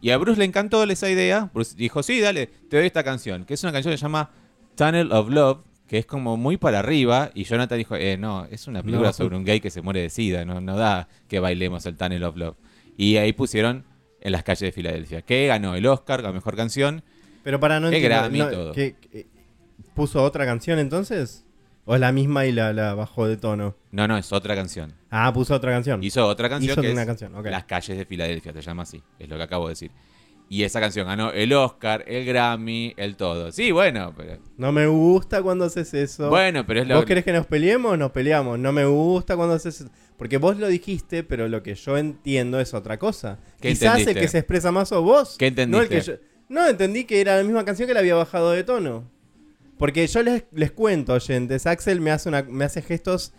Y a Bruce le encantó esa idea. Bruce dijo, sí, dale, te doy esta canción. Que es una canción que se llama Tunnel of Love, que es como muy para arriba. Y Jonathan dijo, eh, no, es una película No. sobre un gay que se muere de sida. No, no da que bailemos el Tunnel of Love. Y ahí pusieron en las calles de Filadelfia. Que ganó el Oscar a Mejor Canción. Pero para no no, todo. ¿qué- qué- ¿Puso otra canción entonces? ¿O es la misma y la, la bajó de tono? No, no, es otra canción. Ah, puso otra canción. Hizo otra canción Hizo que una es canción. Las calles de Filadelfia, se llama así. Es lo que acabo de decir. Y esa canción ganó el Oscar, el Grammy, el todo. Sí, bueno, pero. No me gusta cuando haces eso. Bueno, pero es lo ¿Vos querés que nos peleemos? Nos peleamos. No me gusta cuando haces eso. Porque vos lo dijiste, pero lo que yo entiendo es otra cosa. ¿Qué Quizás el entendiste? que se expresa más sos vos. ¿Qué No, el que entendiste? yo- no, entendí que era la misma canción que le había bajado de tono. Porque yo les, les cuento, oyentes, Axel me hace, una, me hace gestos,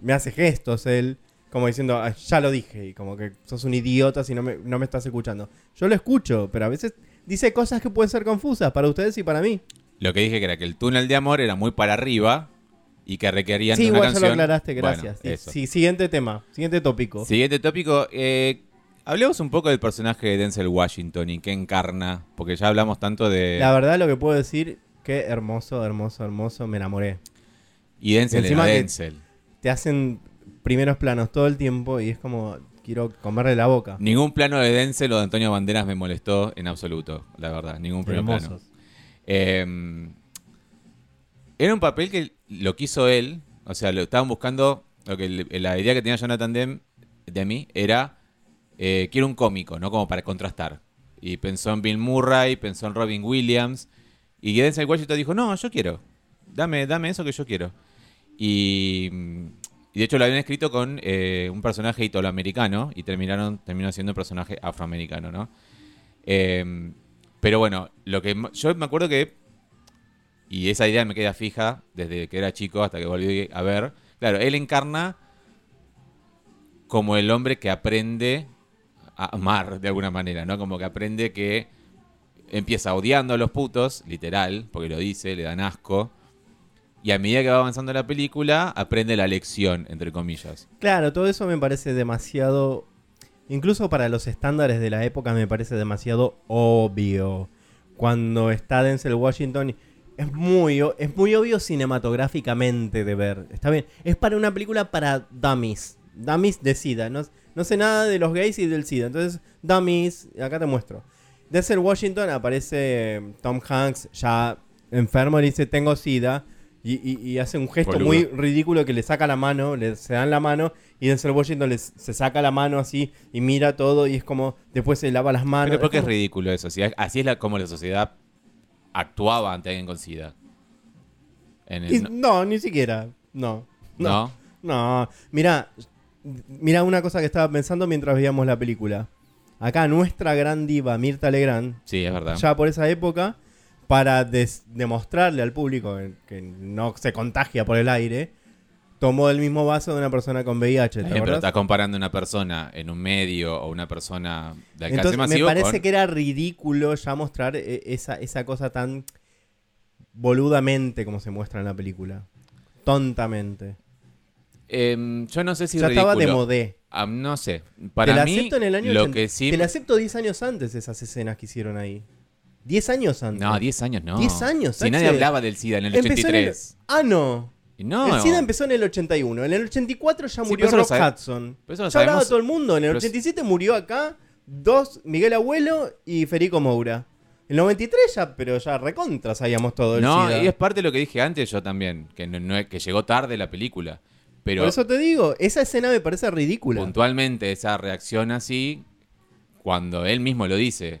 me hace gestos él, como diciendo, "Ah, ya lo dije, y como que sos un idiota si no me, no me estás escuchando. Yo lo escucho, pero a veces dice cosas que pueden ser confusas para ustedes y para mí. Lo que dije que era que el túnel de amor era muy para arriba y que requerían Sí, de una igual ya canción. lo aclaraste, Bueno, gracias. Sí, sí, siguiente tema, siguiente tópico. Siguiente tópico. eh, hablemos un poco del personaje de Denzel Washington y qué encarna, porque ya hablamos tanto de... La verdad lo que puedo decir, qué hermoso, hermoso, hermoso, me enamoré. y Denzel encima era que- Denzel. Te hacen primeros planos todo el tiempo y es como, quiero comerle la boca. Ningún plano de Denzel o de Antonio Banderas me molestó en absoluto, la verdad. Ningún primer plano. Eh, era un papel que lo quiso él, o sea, lo estaban buscando, lo que le- la idea que tenía Jonathan Demme de mí era, eh, quiero un cómico, ¿no? Como para contrastar. Y pensó en Bill Murray, pensó en Robin Williams, y Denzel Washington dijo, no, yo quiero, dame, dame eso que yo quiero. Y, y de hecho lo habían escrito con eh, un personaje italoamericano y terminaron, terminó siendo un personaje afroamericano, ¿no? Eh, pero bueno, lo que yo me acuerdo que y esa idea me queda fija desde que era chico hasta que volví a ver. Claro, él encarna como el hombre que aprende a amar de alguna manera, ¿no? Como que aprende que empieza odiando a los putos, literal, porque lo dice, le dan asco. Y a medida que va avanzando la película, aprende la lección, entre comillas. Claro, todo eso me parece demasiado, incluso para los estándares de la época me parece demasiado obvio. Cuando está Denzel Washington es muy, es muy obvio cinematográficamente de ver. Está bien, es para una película para dummies. Dummies de SIDA. No, no sé nada de los gays y del SIDA. Entonces, dummies, acá te muestro. Denzel Washington aparece Tom Hanks ya enfermo y dice tengo SIDA. Y, y- y hace un gesto Boludo. muy ridículo que le saca la mano, le, se dan la mano y Denzel Washington les- se saca la mano así y mira todo y es como después se lava las manos. Pero porque es como- ridículo eso. si así es la, como la sociedad actuaba ante alguien con SIDA. En el- Y- no, ni siquiera. No. No. ¿no? No. Mira, mira una cosa que estaba pensando mientras veíamos la película. Acá nuestra gran diva Mirta Legrand, Sí, es verdad. ya por esa época, para demostrarle al público que, no se contagia por el aire, tomó el mismo vaso de una persona con VIH. ¿te pero estás comparando una persona en un medio o una persona de alcance Entonces me masivo parece con- que era ridículo ya mostrar eh, esa, esa cosa tan boludamente como se muestra en la película. Tontamente. Em, yo no sé si ya ridículo. estaba de modé. No sé. Te Para la mí, acepto en el año lo 80. que sí... Te la acepto 10 años antes esas escenas que hicieron ahí. 10 años antes. No, 10 años no. 10 años, Si nadie hablaba del SIDA en el Empezó en el- 83. Ah, no. No. El SIDA empezó en el 81. En el 84 ya Sí, murió pero eso lo Rock sabe- Hudson. pero eso lo ya hablaba sabemos- todo el mundo. En el pero- 87 murió acá dos, Miguel Abuelo y Federico Moura. El 93 ya, pero ya recontra sabíamos todo el No, SIDA. y es parte de lo que dije antes yo también, que, no, no- que llegó tarde la película. Pero Por eso te digo, esa escena me parece ridícula. puntualmente esa reacción así, cuando él mismo lo dice,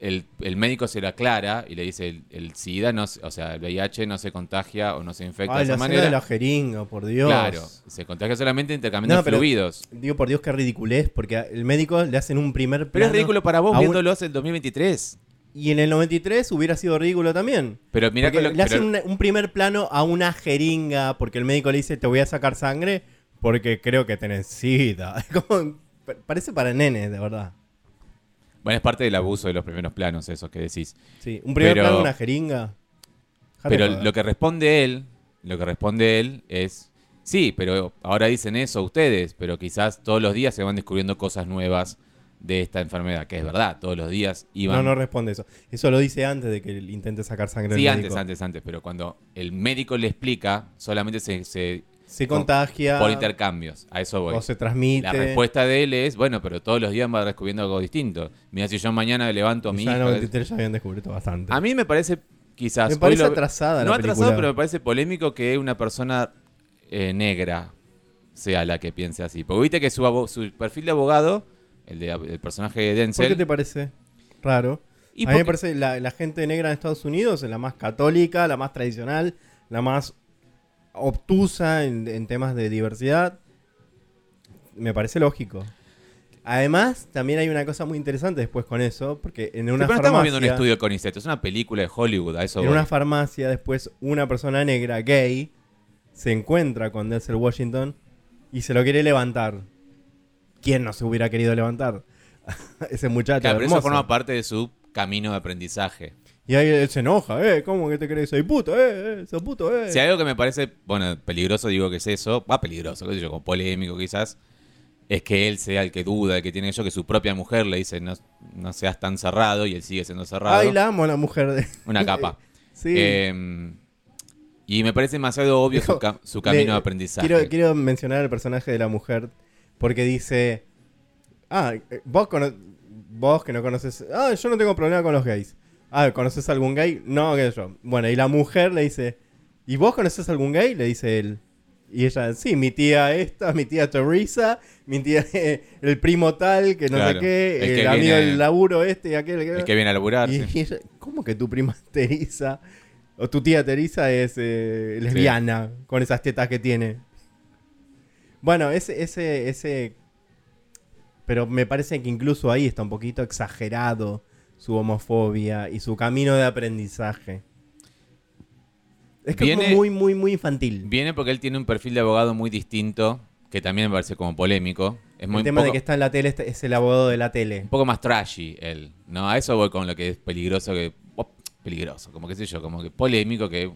el, el médico se lo aclara y le dice, el, el SIDA, no, o sea, el VIH no se contagia o no se infecta Ay, de la esa escena manera. de la jeringa, por Dios. Claro, se contagia solamente intercambiando No, pero- fluidos. Digo, por Dios, qué ridiculez, porque el médico le hacen un primer Pero plano. es ridículo para vos viéndolos en 2023. Y en el 93 hubiera sido ridículo también. Pero mira que lo, le hacen pero- un, un primer plano a una jeringa porque el médico le dice te voy a sacar sangre porque creo que tenés sida. Como- parece para nenes, de verdad. Bueno, es parte del abuso de los primeros planos, eso que decís. Sí, un primer Pero- plano una jeringa. Pero lo que responde él, lo que responde él es, sí, pero ahora dicen eso ustedes, pero quizás todos los días se van descubriendo cosas nuevas de esta enfermedad, que es verdad, todos los días iban... No, no responde eso. Eso lo dice antes de que él intente sacar sangre sí, del antes, médico. antes, antes, pero cuando el médico le explica, solamente se, se- Se contagia por intercambios, a eso voy. o se transmite. La respuesta de él es, bueno, pero todos los días va descubriendo algo distinto. Mira, si yo mañana levanto a mi ya en hija... el 93 ya habían descubierto bastante. A mí me parece quizás... Me parece lo- atrasada No la atrasado, película. pero me parece polémico que una persona eh, negra sea la que piense así. Porque viste que su, su perfil de abogado, el, de, el personaje de ¿Por qué Denzel, te parece? raro. Y a mí me parece la, la gente negra en Estados Unidos es la más católica, la más tradicional, la más obtusa en, en temas de diversidad. Me parece lógico. Además, también hay una cosa muy interesante después con eso, porque en una Pero no estamos farmacia, viendo un estudio con Conicet, es una película de Hollywood, a eso en voy. una farmacia después una persona negra gay se encuentra con Denzel Washington y se lo quiere levantar. ¿Quién no se hubiera querido levantar? Ese muchacho Claro, pero eso forma parte de su camino de aprendizaje. Y ahí él se enoja, eh, ¿cómo que te crees? Soy puto, eh, eh, soy puto, eh. Si hay algo que me parece, bueno, peligroso, digo que es eso, va peligroso, qué sé yo, como polémico quizás, es que él sea el que duda, el que tiene eso, que su propia mujer le dice no, no seas tan cerrado y él sigue siendo cerrado. Ay, la amo a la mujer de... Una capa. Sí. Eh, y me parece demasiado obvio su, Dijo, ca- su camino Le- de aprendizaje. Quiero, quiero mencionar el personaje de la mujer porque dice, ah, eh, vos, vos que no conoces, ah, yo no tengo problema con los gays. Ah, ¿conoces algún gay? No, que yo. Bueno, y la mujer le dice, ¿y vos conoces algún gay? Le dice él. Y ella, sí, mi tía esta, mi tía Teresa, mi tía, el primo tal, que no Claro, sé qué, el amigo del laburo este y aquel. el que viene a laburar. Y sí. ella, ¿cómo que tu prima Teresa o tu tía Teresa es eh, lesbiana con esas tetas que tiene? Bueno, ese, ese, ese. Pero me parece que incluso ahí está un poquito exagerado su homofobia y su camino de aprendizaje. Es que Viene- es muy, muy, muy infantil. Viene porque él tiene un perfil de abogado muy distinto, que también me parece como polémico. Es muy el tema poco, de que está en la tele este- es el abogado de la tele. un poco más trashy él. No, a eso voy con lo que es peligroso, que oh, peligroso, como que sé yo, como que polémico, que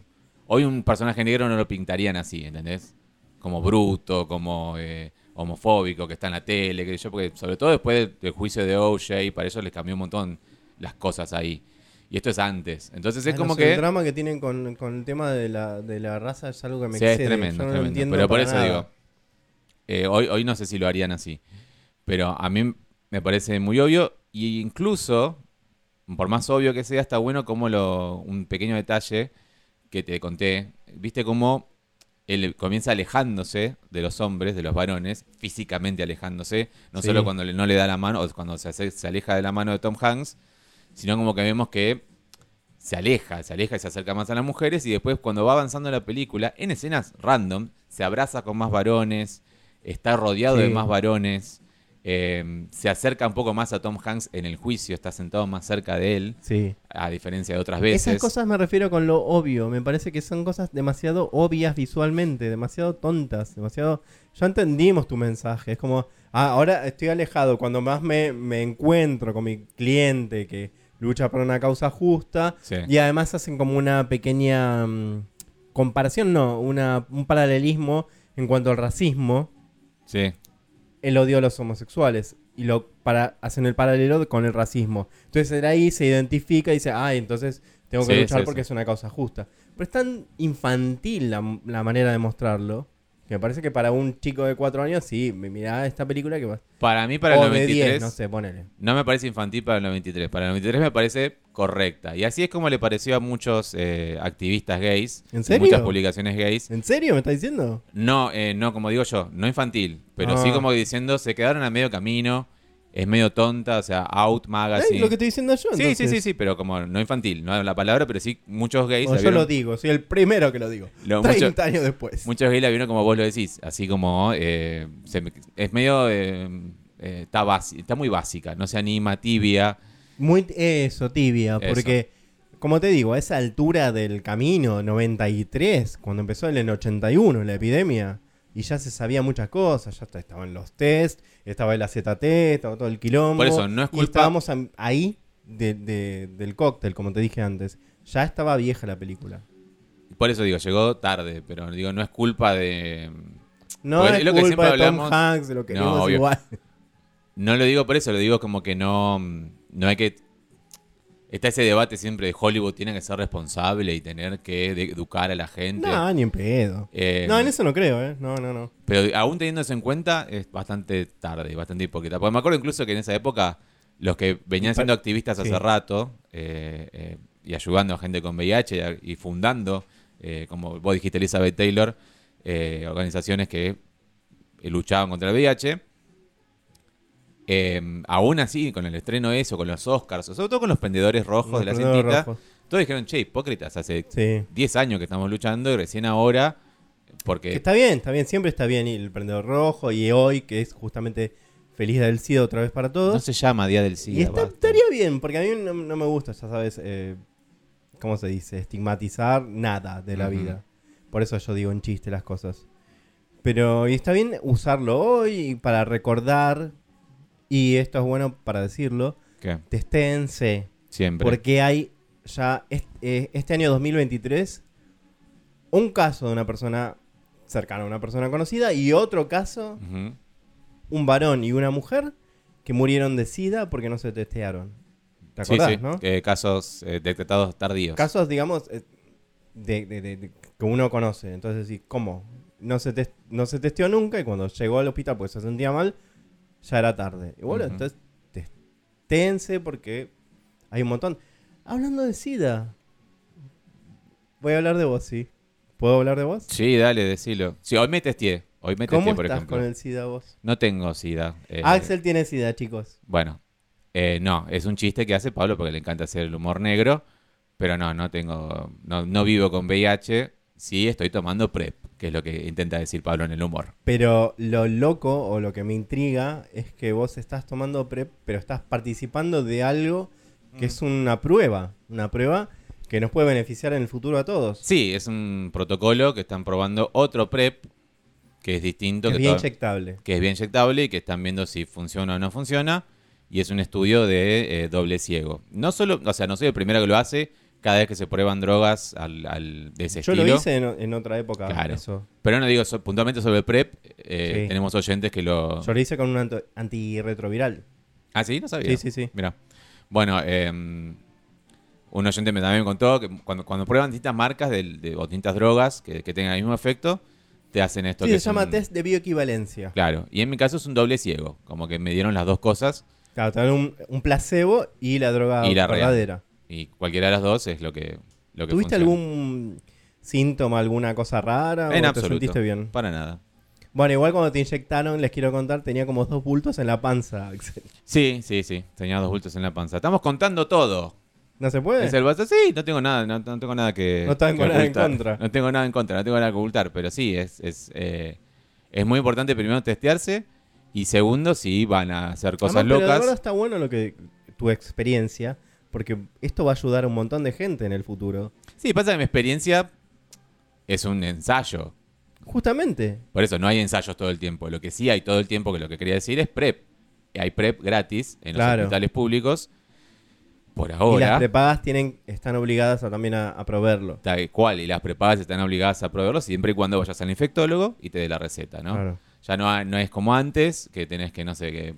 hoy un personaje negro no lo pintarían así, ¿entendés? Como bruto, como eh, homofóbico, que está en la tele, que yo, porque sobre todo después del juicio de OJ, para eso les cambió un montón las cosas ahí. Y esto es antes. Entonces es Ah, no como sé, que... El drama que tienen con, con el tema de la, de la raza es algo que me Sí, es tremendo, Yo no lo tremendo. entiendo Pero por eso nada. digo, eh, hoy, hoy no sé si lo harían así. Pero a mí me parece muy obvio. Y incluso, por más obvio que sea, está bueno como lo, un pequeño detalle que te conté. Viste cómo él comienza alejándose de los hombres, de los varones, físicamente alejándose. No Sí. solo cuando no le da la mano o cuando se, se aleja de la mano de Tom Hanks, sino como que vemos que se aleja, se aleja y se acerca más a las mujeres y después cuando va avanzando la película, en escenas random, se abraza con más varones, está rodeado de más varones, eh, se acerca un poco más a Tom Hanks en el juicio, está sentado más cerca de él, Sí. a diferencia de otras veces. Esas cosas me refiero con lo obvio. Me parece que son cosas demasiado obvias visualmente, demasiado tontas, demasiado... Ya entendimos tu mensaje. Es como, ah, ahora estoy alejado. Cuando más me, me encuentro con mi cliente que lucha por una causa justa Sí. y además hacen como una pequeña mm, comparación, no, una, un paralelismo en cuanto al racismo, Sí. el odio a los homosexuales. Y lo para hacen el paralelo con el racismo. Entonces él ahí se identifica y dice, ay, entonces tengo que Sí, luchar sí, porque es una causa justa. Pero es tan infantil la, la manera de mostrarlo que me parece que para un chico de cuatro años, sí, me mira esta película que va. Para mí, para o el de 93, 10, no sé, ponele. no me parece infantil para el 93. Para el 93 me parece correcta. Y así es como le pareció a muchos eh, activistas gays. ¿En serio? Muchas publicaciones gays. ¿En serio me estás diciendo? No, eh, no, como digo yo, no infantil, pero sí Ah. como diciendo, se quedaron a medio camino, es medio tonta, o sea, Out Magazine. lo que estoy diciendo yo. sí, sí, entonces. sí, sí, pero como no infantil, no la palabra, pero sí muchos gays la yo vieron- lo digo, soy el primero que lo digo. lo- 30 mucho- años después. muchos gays la vieron como vos lo decís, así como eh, se es medio eh, eh, está, basi- está muy básica, no se anima, tibia. Muy eso, tibia, Eso. porque como te digo, a esa altura del camino, 93, cuando empezó en el 81 la epidemia, y ya se sabía muchas cosas, ya estaban los test, estaba el AZT, estaba todo el quilombo. Por eso, no es Y culpa- estábamos am- ahí de- de- del cóctel, como te dije antes. Ya estaba vieja la película. Por eso digo, llegó tarde, pero digo, no es culpa de... No Porque es, es lo que culpa siempre de Tom Hanks, de lo que No, igual. No lo digo por eso, lo digo como que no, no hay que... Está ese debate siempre de Hollywood tiene que ser responsable y tener que educar a la gente. No, ni en pedo. Eh, No, en eso no creo, ¿eh? No, no, no. Pero aún teniendo eso en cuenta, es bastante tarde y bastante hipócrita. Porque me acuerdo incluso que en esa época, los que venían siendo activistas hace Sí. rato eh, eh, y ayudando a gente con VIH y, y fundando, eh, como vos dijiste, Elizabeth Taylor, eh, organizaciones que luchaban contra el VIH, eh, aún así, con el estreno eso, con los Oscars, sobre todo con los prendedores rojos de la cintita, rojos. todos dijeron, che, hipócritas, hace Sí. 10 años que estamos luchando y recién ahora, porque... Que está bien, está bien, siempre está bien y el prendedor rojo y hoy, que es justamente Feliz Día del SIDA otra vez para todos. No se llama Día del SIDA. y está- estaría bien, porque a mí no, no me gusta, ya sabes, eh, ¿cómo se dice? Estigmatizar nada de la vida. Por eso yo digo en chiste las cosas. Pero y está bien usarlo hoy para recordar, y esto es bueno para decirlo, ¿Qué? testéense, Siempre. porque hay ya eh, este año 2023 un caso de una persona cercana a una persona conocida y otro caso, un varón y una mujer que murieron de SIDA porque no se testearon. ¿Te acordás, sí, no? que casos eh, detectados tardíos. Casos, digamos, eh, de, de- de- de- que uno conoce. Entonces, ¿cómo? No se, no se testeó nunca y cuando llegó al hospital pues se sentía mal, ya era tarde. Y bueno, entonces testéense porque hay un montón. Hablando de SIDA, voy a hablar de vos, sí. ¿Puedo hablar de vos? Sí, dale, decilo. Sí, hoy me testé. Hoy me ¿Cómo testé, por estás ejemplo. con el SIDA vos? No tengo SIDA. eh, Axel tiene SIDA, chicos. Bueno, eh, no, es un chiste que hace Pablo porque le encanta hacer el humor negro. Pero no, no tengo. No, no vivo con VIH. Sí, estoy tomando PrEP, que es lo que intenta decir Pablo en el humor. Pero lo loco o lo que me intriga es que vos estás tomando PrEP, pero estás participando de algo Mm. que es una prueba. Una prueba que nos puede beneficiar en el futuro a todos. Sí, es un protocolo que están probando otro PrEP que es distinto. es que bien to- inyectable. que es bien inyectable y que están viendo si funciona o no funciona. Y es un estudio de eh, doble ciego. No solo, o sea, no soy el primero que lo hace cada vez que se prueban drogas al, al- de ese Yo estilo. lo hice en, en otra época. Claro. Eso. Pero no digo so- puntualmente sobre el PrEP. eh, Sí. Tenemos oyentes que lo. Yo lo hice con un anto- antirretroviral. Ah, sí, no sabía. Sí, sí, sí. Mira. Bueno, eh, un oyente me también me contó que cuando, cuando prueban distintas marcas de, de- o distintas drogas que, que tengan el mismo efecto, te hacen esto Sí, que se es llama un- test de bioequivalencia. Claro. Y en mi caso es un doble ciego. Como que me dieron las dos cosas. Claro, te dan un, un placebo y la droga Y la real. verdadera. Y cualquiera de las dos es lo que, lo que ¿Tuviste funciona. algún síntoma, alguna cosa rara? En o absoluto. ¿Te sentiste bien? Para nada. Bueno, igual cuando te inyectaron, les quiero contar, tenía como dos bultos en la panza, Axel. Sí, sí, sí. Tenía dos bultos en la panza. Estamos contando todo. ¿No se puede? ¿Es el WhatsApp? Sí, no tengo nada, no, no tengo nada que. No tengo que nada en ocultar. contra. No tengo nada en contra, no tengo nada que ocultar. Pero sí, es, es, eh, es muy importante primero testearse. Y segundo, si van a hacer cosas Además, pero de locas. verdad está bueno lo que tu experiencia, porque esto va a ayudar a un montón de gente en el futuro. Sí, pasa que mi experiencia es un ensayo. Justamente. Por eso no hay ensayos todo el tiempo. Lo que sí hay todo el tiempo, que lo que quería decir es PrEP. Hay PrEP gratis en los Claro. hospitales públicos. Por Y ahora. las prepagas tienen, están obligadas a, también a, a proveerlo. Tal cual, y las prepagas están obligadas a proveerlo siempre y cuando vayas al infectólogo y te dé la receta, ¿no? Claro. Ya no, no es como antes, que tenés que, no sé, que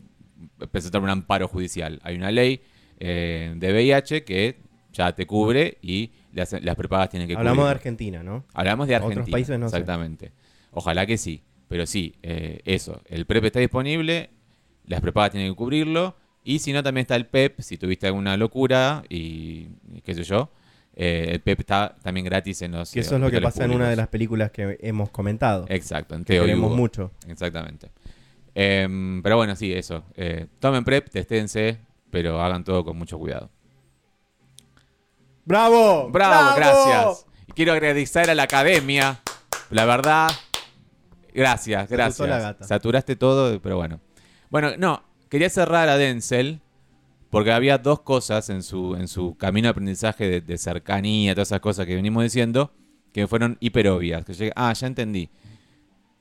presentar un amparo judicial. Hay una ley eh, de VIH que ya te cubre y las, las prepagas tienen que Hablamos de. Argentina, ¿no? Hablamos de Otros Argentina. países no sé. exactamente. Ojalá que sí. Pero sí, eh, eso. El PrEP está disponible, las prepagas tienen que cubrirlo. Y si no, también está el PEP, si tuviste alguna locura y, qué sé yo. eh, el PEP está también gratis en los Que eh, eso es lo que pasa en una de las películas que hemos comentado. Exacto, en Teo queremos mucho. Exactamente. Em, pero bueno, sí, eso. Tomen PrEP, testénse, pero hagan todo con mucho cuidado. ¡Bravo! Bravo, gracias. Y quiero agradecer a la academia. La verdad, gracias, gracias. asustó la gata. Saturaste todo, pero bueno. Bueno, no, quería cerrar a Denzel porque había dos cosas en su, en su camino de aprendizaje de, de cercanía, todas esas cosas que venimos diciendo, que me fueron hiper obvias. Que llegué, ah, ya entendí.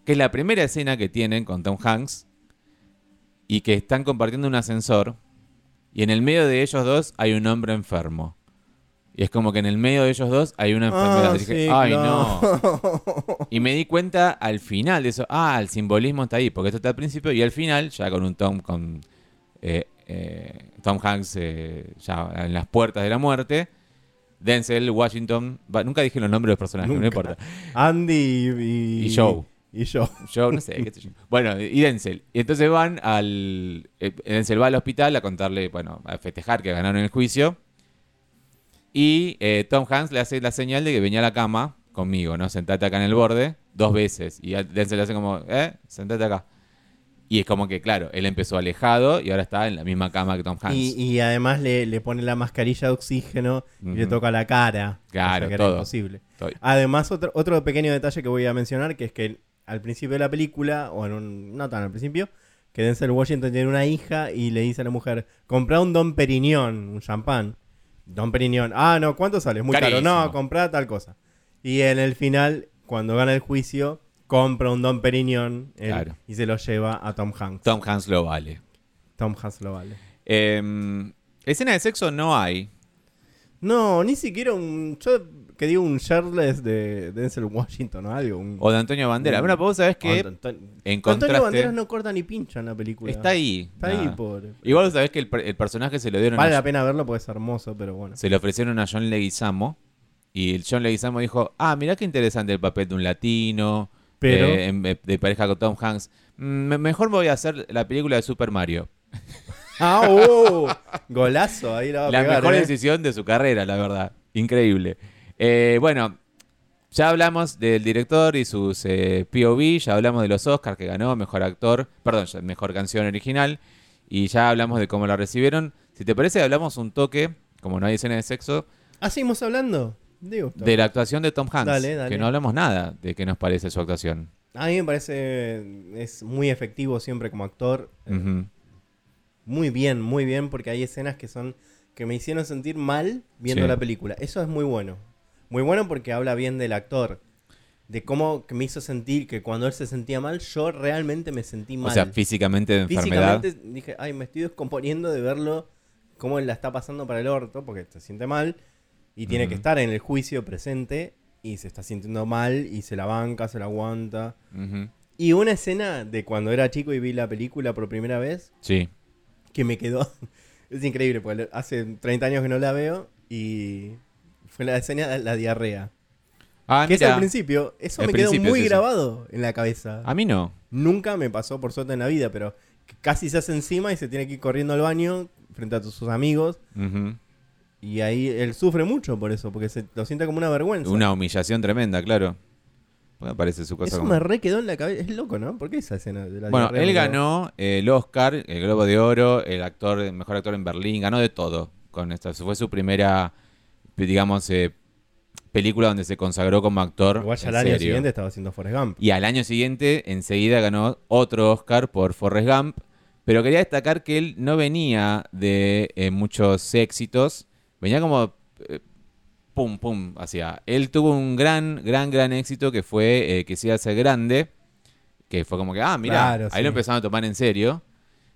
Que es la primera escena que tienen con Tom Hanks y que están compartiendo un ascensor y en el medio de ellos dos hay un hombre enfermo. Y es como que en el medio de ellos dos hay una enfermedad. Ah, Y dije, sí, ay, no. Y me di cuenta al final de eso. Ah, el simbolismo está ahí, porque esto está al principio y al final, ya con un Tom con eh, eh, Tom Hanks eh, ya en las puertas de la muerte. Denzel Washington, nunca dije los nombres de los personajes, no importa. Andy y, Y Joe. Y Joe. Yo no sé, qué sé yo. Bueno, y Denzel. Y entonces van al. eh, Denzel va al hospital a contarle, bueno, a festejar que ganaron el juicio. Y eh, Tom Hanks le hace la señal de que venía a la cama conmigo, ¿no? Sentate acá en el borde, dos veces. Y a Denzel le hace como, ¿eh? Sentate acá. Y es como que, claro, él empezó alejado y ahora está en la misma cama que Tom Hanks. Y, y además le, le pone la mascarilla de oxígeno y le Ujú. toca la cara. Claro, que era todo. imposible. Además, otro, otro pequeño detalle que voy a mencionar, que es que al principio de la película, o en un, no tan al principio, que Denzel Washington tiene una hija y le dice a la mujer, compra un Don Perignon, un champán. Don Perignon, ah, no, ¿cuánto sale? Es muy caro. No, compra tal cosa. Y en el final, cuando gana el juicio, compra un Don Perignon él, Claro. y se lo lleva a Tom Hanks. Tom Hanks lo vale. Tom Hanks lo vale. Em, escena de sexo no hay. No, ni siquiera un. Yo que digo un shirtless de Denzel Washington o algo. Un, O de Antonio Banderas. Bueno, vos sabés que Antonio. Banderas no corta ni pincha en la película. Está ahí. Está ahí, pobre. Igual vos sabés que el, per- el personaje se lo dieron Vale a, la pena verlo porque es hermoso, pero bueno. se le ofrecieron a John Leguizamo. Y el John Leguizamo dijo, ah, mirá qué interesante el papel de un latino, Pero- eh, en- de pareja con Tom Hanks. Mm, me- mejor me voy a hacer la película de Super Mario. ¡Ah, oh! Golazo, ahí la va a La pegar, mejor ¿eh? decisión de su carrera, la verdad. Increíble. Eh, bueno, ya hablamos del director y sus eh, POV, ya hablamos de los Oscars que ganó, mejor actor, perdón, mejor canción original, y ya hablamos de cómo la recibieron. Si te parece, hablamos un toque, como no hay escena de sexo, ¿Ah, seguimos hablando? Digo, de la actuación de Tom Hanks. Dale, dale. Que no hablamos nada de qué nos parece su actuación. A mí me parece. Es muy efectivo siempre como actor. Muy bien, muy bien, porque hay escenas que son. que me hicieron sentir mal viendo Sí. la película. Eso es muy bueno. Muy bueno porque habla bien del actor. De cómo me hizo sentir que cuando él se sentía mal, yo realmente me sentí mal. O sea, físicamente de enfermedad. Físicamente dije, ay, me estoy descomponiendo de verlo cómo él la está pasando para el orto, porque se siente mal y tiene que estar en el juicio presente y se está sintiendo mal y se la banca, se la aguanta. Y una escena de cuando era chico y vi la película por primera vez Sí. que me quedó. es increíble, porque hace 30 años que no la veo y fue la escena de la diarrea. Ah, que es al principio. Eso me quedó principio muy es eso. grabado en la cabeza. a mí no. Nunca me pasó por suerte en la vida, pero casi se hace encima y se tiene que ir corriendo al baño frente a sus amigos. Ujú. Y ahí él sufre mucho por eso, porque se lo siente como una vergüenza. Una humillación tremenda, claro. Me parece su cosa eso como- me re quedó en la cabeza. Es loco, ¿no? ¿Por qué esa escena de la Bueno, diarrea él me quedó? ganó eh, el Oscar, el Globo de Oro, el actor, el mejor actor en Berlín, ganó de todo con esta. Fue su primera, digamos, eh, película donde se consagró como actor. Igual ya al año serio. siguiente estaba haciendo Forrest Gump. Y al año siguiente, enseguida ganó otro Oscar por Forrest Gump. Pero quería destacar que él no venía de eh, muchos éxitos. Venía como eh, pum, pum, hacia. Él tuvo un gran, gran, gran éxito que fue eh, que se iba a hacer grande. Que fue como que, ah, mira, Claro, ahí sí. lo empezaron a tomar en serio.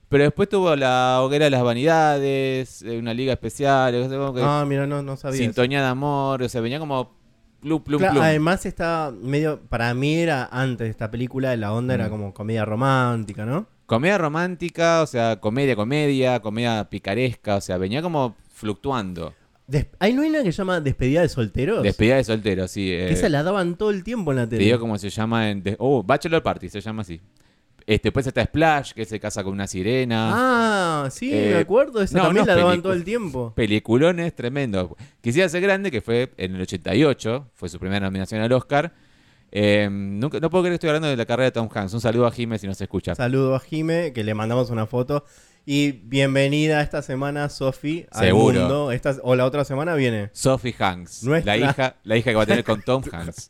Pero después tuvo la hoguera de las vanidades, eh, una liga especial, o sea, como que Ah, mira, no, no sabía. eso. sintonía de amor, o sea, venía como plum, plum, Claro, plum. además está medio, para mí era antes de esta película, la onda era Mm. como comedia romántica, ¿no? Comedia romántica, o sea, comedia, comedia, comedia picaresca, o sea, venía como fluctuando. ¿Hay no hay una que se llama Despedida de solteros? Despedida de soltero, sí. eh, Que esa la daban todo el tiempo en la te tele. digo cómo se llama en... oh, Bachelor Party, se llama así. Este, después está Splash, que se casa con una sirena. Ah, sí, Eh, me acuerdo. Esa no, también la daban todo el tiempo. Peliculones tremendo. Quisiera ser grande, que fue en el 88, fue su primera nominación al Oscar. Eh, nunca, no puedo creer que estoy hablando de la carrera de Tom Hanks. Un saludo a Jiménez si nos escucha. Saludo a Jime, que le mandamos una foto. Y bienvenida esta semana, Sofi, al Seguro. mundo. Esta, o la otra semana viene. Sophie Hanks, Nuestra- la hija, la hija que va a tener con Tom Hanks.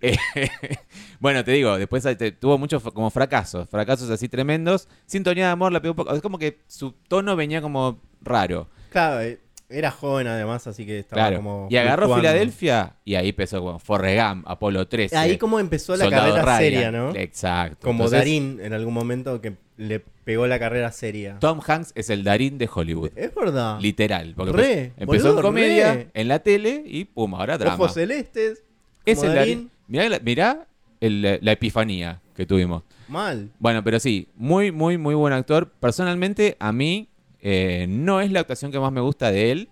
Eh, bueno, te digo, después te- tuvo muchos como fracasos, fracasos así tremendos. Sintonía de amor la pegó un poco. Es como que su tono venía como raro. Claro, eh, era joven además, así que estaba Claro. como. Y agarró. Filadelfia y ahí empezó como Forrest Gump, Apolo 13. Ahí como empezó la Soldado carrera Ryan. seria, ¿no? Exacto. Como Entonces, Darín en algún momento que le pegó la carrera seria. Tom Hanks es el Darín de Hollywood. Es verdad. Literal. Porque Re, empezó, boludo, en comedia, re. en la tele y pum, ahora drama. Ojos celestes. Es el Darín. Darín. Mirá, mirá el- la epifanía que tuvimos. Mal. Bueno, pero sí, muy, muy, muy buen actor. Personalmente, a mí eh, no es la actuación que más me gusta de él.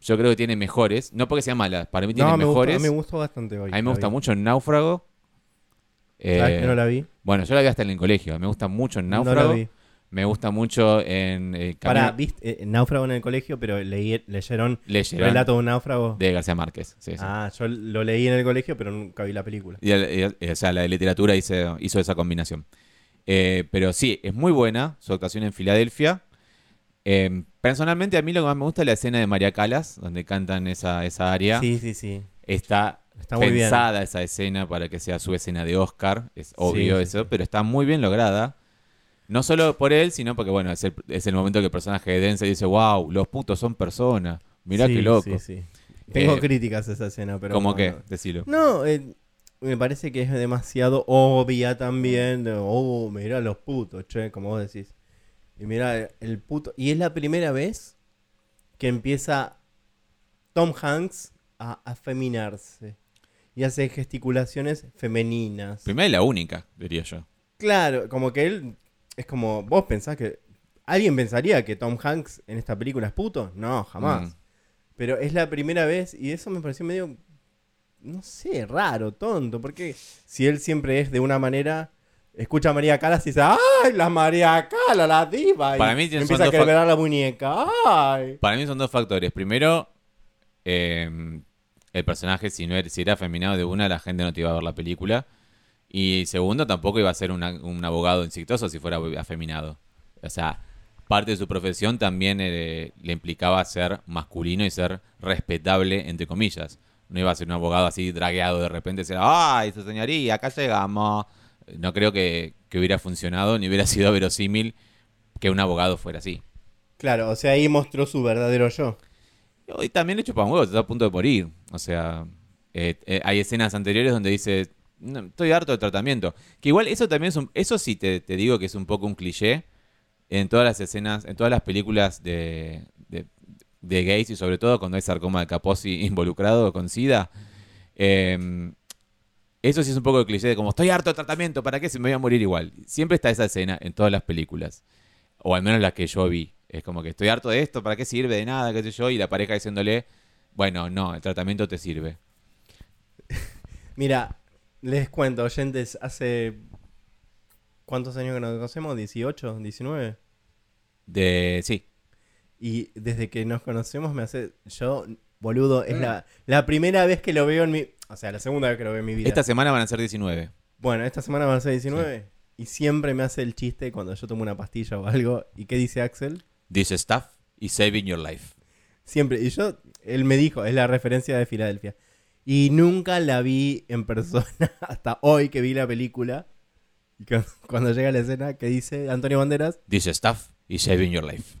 Yo creo que tiene mejores. No porque sea mala, para mí tiene No, me mejores. a mí me gustó bastante hoy. a mí me gusta vi. mucho Náufrago. Eh, ¿Sabes que no la vi? Bueno, yo la vi hasta en el colegio. Me gusta mucho en No Náufrago. la vi. Me gusta mucho en eh, Camino- viste, eh, náufrago en el colegio, pero leí, leyeron Leyeron Relato de un náufrago. de García Márquez. Sí, sí. Ah, yo lo leí en el colegio, pero nunca vi la película. Y, el- y o sea, la de literatura hizo, hizo esa combinación. Eh, pero sí, es muy buena su actuación en Filadelfia. Eh, personalmente, a mí lo que más me gusta es la escena de María Calas, donde cantan esa, esa área. Sí, sí, sí. Está, Está muy bien. pensada esa escena para que sea su escena de Oscar. Es obvio sí, eso, sí. pero está muy bien lograda. No solo por él, sino porque, bueno, es el, es el momento que el personaje de Denzel dice, wow, los putos son personas. Mirá Sí, qué loco. Sí, sí. Tengo Eh, críticas a esa escena, pero. ¿Cómo bueno. que? Decilo. No, eh, me parece que es demasiado obvia también. de, oh, mirá los putos, che, como vos decís. Y mirá el puto. Y es la primera vez que empieza Tom Hanks a afeminarse. Y hace gesticulaciones femeninas. Primera y la única, diría yo. Claro, como que él. Es como. ¿Vos pensás que. ¿Alguien pensaría que Tom Hanks en esta película es puto? No, jamás. Mm. Pero es la primera vez y eso me pareció medio, no sé, raro, tonto, porque si él siempre es de una manera, escucha a María Calas y dice, ¡ay, la María Calas, la diva! Para y mí empieza a quebrar la muñeca, ¡ay! Para mí son dos factores. Primero, eh, el personaje, si, no era, si era afeminado de una, la gente no te iba a ver la película. Y segundo, tampoco iba a ser una- un abogado exitoso si fuera afeminado. O sea, parte de su profesión también eh, le implicaba ser masculino y ser respetable, entre comillas. No iba a ser un abogado así dragueado de repente decir, ¡ay, su señoría, acá llegamos! No creo que, que hubiera funcionado ni hubiera sido verosímil que un abogado fuera así. Claro, o sea, ahí mostró su verdadero yo. Y también le chupan huevos, está a punto de morir. O sea, eh, eh, hay escenas anteriores donde dice, "No, estoy harto del tratamiento. Que igual eso también es un, eso sí te, te digo que es un poco un cliché en todas las escenas, en todas las películas de, de, de gays y sobre todo cuando hay sarcoma de Kaposi involucrado con SIDA. Eh, eso sí es un poco el cliché de como, estoy harto del tratamiento, ¿para qué se me voy a morir igual? Siempre está esa escena en todas las películas. O al menos las que yo vi. Es como que estoy harto de esto, ¿para qué sirve de nada? qué sé yo? Y la pareja diciéndole, bueno, no, el tratamiento te sirve. Mira, les cuento, oyentes, hace... ¿Cuántos años que nos conocemos? ¿18? ¿19? De, sí, Y desde que nos conocemos me hace... Yo, boludo, es la, la primera vez que lo veo en mi... O sea, la segunda vez que lo veo en mi vida. esta semana van a ser 19. Bueno, esta semana van a ser 19. Y siempre me hace el chiste cuando yo tomo una pastilla o algo. ¿Y qué dice Axel? This stuff is saving your life. Siempre. Y yo, él me dijo, es la referencia de Filadelfia. Y nunca la vi en persona hasta hoy que vi la película. Y cu- cuando llega la escena que dice Antonio Banderas, This stuff is saving your life.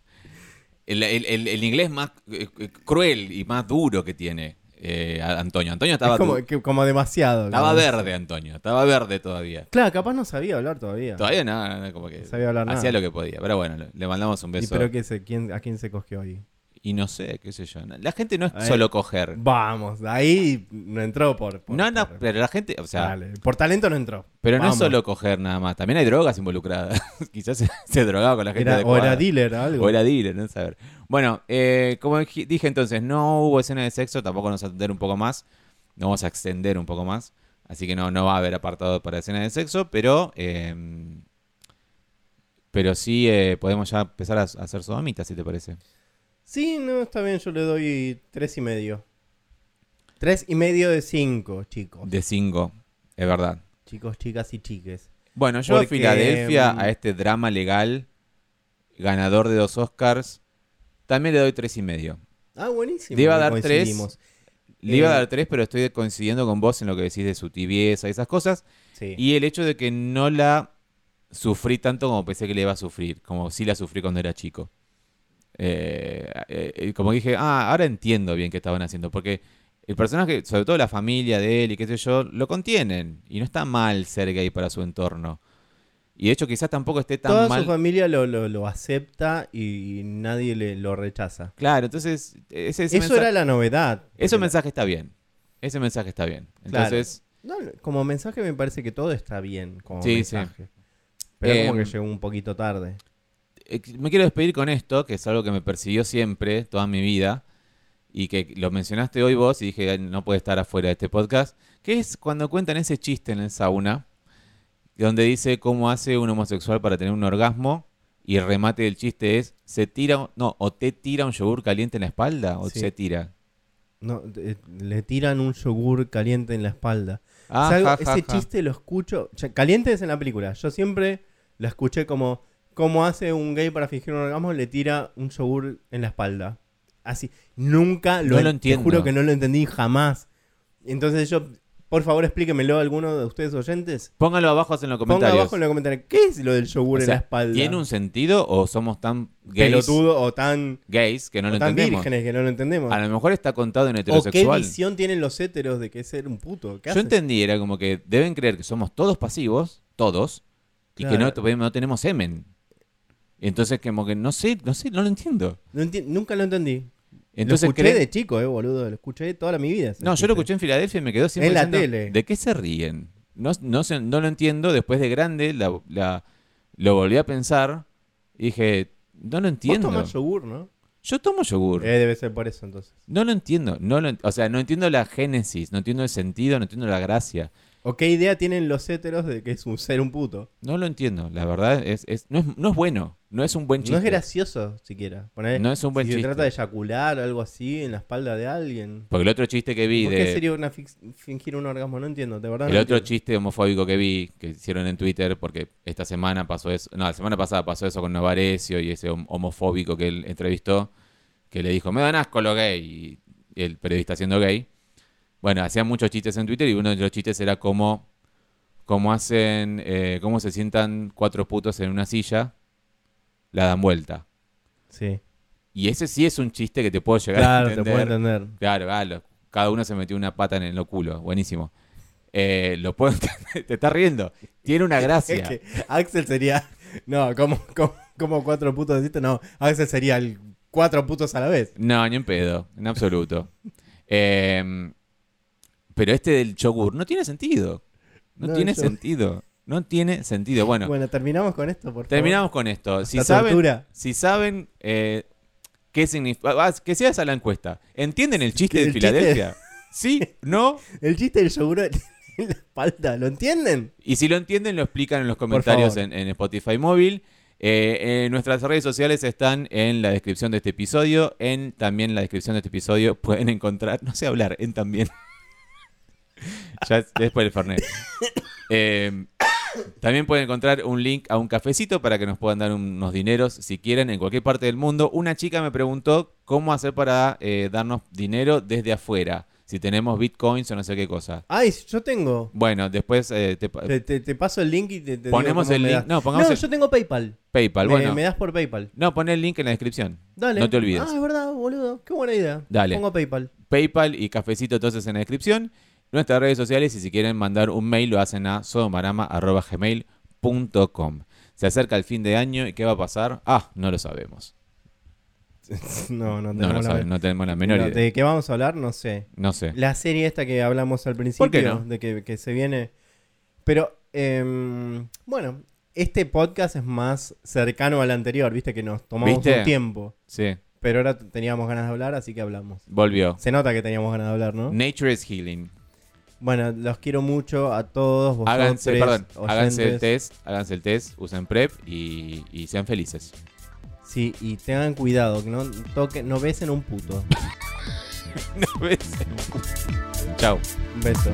El, el- el- el inglés más eh, eh, cruel y más duro que tiene eh, Antonio. Antonio estaba, es como, que- como demasiado. estaba verde, Antonio. Estaba verde todavía. Claro, capaz no sabía hablar todavía. Todavía nada, nada, como que No sabía hablar hacía nada. lo que podía. Pero bueno, le- mandamos un ¿Y beso. pero qué sé, ¿quién, ¿a quién se cogió ahí? Y no sé, qué sé yo. La gente no es solo coger. Vamos, ahí no entró por... por- No, no, por- pero la gente, o sea, Dale, por talento no entró. pero no es solo coger nada más. También hay drogas involucradas. Quizás se, se drogaba con la gente Era- o era dealer, algo. O era dealer, no saber. Bueno, eh, como dij- dije entonces, no hubo escena de sexo, tampoco nos atender un poco más. Nos vamos a extender un poco más. Así que no, no va a haber apartado para escena de sexo, pero. eh, pero sí eh, podemos ya empezar a, a hacer sodomitas, si te parece. Sí, no, está bien, yo le doy tres y medio. Tres y medio de cinco, chicos. De cinco, es verdad. Chicos, chicas y chiques. Bueno, yo a Filadelfia, mm, a este drama legal, ganador de dos Oscars, también le doy tres y medio. Ah, buenísimo. Le iba a dar tres. Le iba a Eh, dar tres, pero estoy coincidiendo con vos en lo que decís de su tibieza y esas cosas. Sí. Y el hecho de que no la sufrí tanto como pensé que le iba a sufrir, como sí la sufrí cuando era chico. Eh, eh, como dije, ah, ahora entiendo bien qué estaban haciendo, porque el personaje, sobre todo la familia de él y qué sé yo, lo contienen. Y no está mal ser gay para su entorno. Y de hecho quizás tampoco esté tan Toda mal. su familia lo, lo, lo acepta y nadie le, lo rechaza. Claro, entonces ese, ese Eso mensaje, era la novedad. ese mensaje está bien. Ese mensaje está bien. Entonces, no, como mensaje me parece que todo está bien como Sí, sí. mensaje. Pero como Em, que llegó un poquito tarde. Eh, me quiero despedir con esto, que es algo que me persiguió siempre, toda mi vida, y que lo mencionaste hoy vos y dije, "Ay, no puede estar afuera de este podcast, que es cuando cuentan ese chiste en el sauna, donde dice cómo hace un homosexual para tener un orgasmo, y el remate del chiste es, se tira, no, o te tira un yogur caliente en la espalda, o Sí. se tira. No, eh, le tiran un yogur caliente en la espalda. Ah, ja, ja, ese ja. chiste lo escucho. Caliente es en la película. Yo siempre La escuché como, ¿cómo hace un gay para fingir un orgasmo? Le tira un yogur en la espalda. Así. Nunca lo, No lo Te entiendo. juro que no lo entendí jamás. Entonces yo, por favor, explíquemelo a alguno de ustedes oyentes. Póngalo abajo en los comentarios. abajo en los comentarios. ¿Qué es lo del yogur O sea, en la espalda? ¿Tiene un sentido o somos tan gays, pelotudo o tan, gays que no lo tan entendemos? vírgenes que no lo entendemos? A lo mejor está contado en ¿O qué heterosexual. visión tienen los héteros de que es ser un puto? ¿Qué Yo entendí, era como que deben creer que somos todos pasivos, todos, y que no, no tenemos semen. Entonces, como que no sé, no sé, no lo entiendo. No enti- nunca lo entendí. Entonces, lo escuché creen- de chico, eh, boludo. Lo escuché toda mi vida. No, yo lo escuché en Filadelfia y me quedó siempre En la diciendo, tele. ¿De qué se ríen? No, no, lo entiendo. Después de grande la, la- lo volví a pensar y dije, no lo Vos entiendo. tomás yogur, ¿no? Yo tomo yogur. Eh, debe ser por eso entonces. No lo entiendo. No lo, ent- o sea, no entiendo la génesis, no entiendo el sentido, no entiendo la gracia. ¿O qué idea tienen los héteros de que es un ser un puto? No lo entiendo. La verdad es, es, no, es no es bueno. No es un buen chiste. No es gracioso siquiera. Poner, No es un buen si chiste. se trata de eyacular o algo así en la espalda de alguien. Porque el otro chiste que vi ¿Por qué de... sería una fingir un orgasmo? No entiendo, de verdad. El no otro entiendo. chiste homofóbico que vi, que hicieron en Twitter, porque esta semana pasó eso, no, la semana pasada pasó eso con Novarecio y ese hom- homofóbico que él entrevistó, que le dijo, me dan asco lo gay, y el periodista siendo gay. Bueno, hacían muchos chistes en Twitter y uno de los chistes era cómo, cómo hacen, eh, cómo se sientan cuatro putos en una silla, la dan vuelta. Sí. Y ese sí es un chiste que te puedo llegar a Claro, te entender. puedo entender. Claro, claro. Cada uno se metió una pata en el culo. Buenísimo. Eh, lo puedo entender. Te estás riendo. Tiene una gracia. Es que Axel sería. No, como, como, como cuatro putos deciste, no. Axel sería el cuatro putos a la vez. No, ni en pedo. En absoluto. Eh, pero este del yogur no tiene sentido. No, No, tiene yo- sentido. No tiene sentido. Bueno, Bueno, terminamos con esto, por favor. terminamos con esto. Si La saben, tortura. si saben eh, qué significa. Que sea esa la encuesta. ¿Entienden el chiste de el chiste- Filadelfia? ¿Sí? ¿No? El chiste del yogur en la espalda, ¿lo entienden? Y si lo entienden, lo explican en los comentarios en, en Spotify móvil. Eh, eh, nuestras redes sociales están en la descripción de este episodio. En también la descripción de este episodio pueden encontrar, no sé hablar, en también. ya es, ya es por el Fernet. Eh, también pueden encontrar un link a un cafecito para que nos puedan dar unos dineros si quieren en cualquier parte del mundo. Una chica me preguntó cómo hacer para eh, darnos dinero desde afuera. Si tenemos bitcoins o no sé qué cosa. Ay, yo tengo. Bueno, después eh, te, pa- Te, te- te paso el link y te, te digo Ponemos cómo el me link- das. no, pongamos el- yo tengo PayPal. PayPal. me, bueno, me das por PayPal. no, pon el link en la descripción. Dale. No te olvides. Ah, es verdad, boludo. Qué buena idea. Dale. Pongo PayPal. PayPal y cafecito entonces en la descripción. Nuestras redes sociales y si quieren mandar un mail lo hacen a sodomarama.gmail.com. Se acerca el fin de año y ¿qué va a pasar? Ah, no lo sabemos. No, no No, tenemos lo la sabe- no tenemos la menor no, idea. ¿De qué vamos a hablar? No sé. No sé. La serie esta que hablamos al principio, ¿Por qué no? de que, que se viene. Pero, em, bueno, este podcast es más cercano al anterior, viste que nos tomamos ¿Viste? un tiempo. Sí, Pero ahora teníamos ganas de hablar, así que hablamos. volvió. Se nota que teníamos ganas de hablar, ¿no? Nature is healing. Bueno, los quiero mucho a todos. Vosotros, Háganse, perdón, háganse el test, háganse el test, usen PrEP y, y sean felices. Sí, y tengan cuidado, que no toquen, no besen un puto. Nos vemos. Chao. Un beso.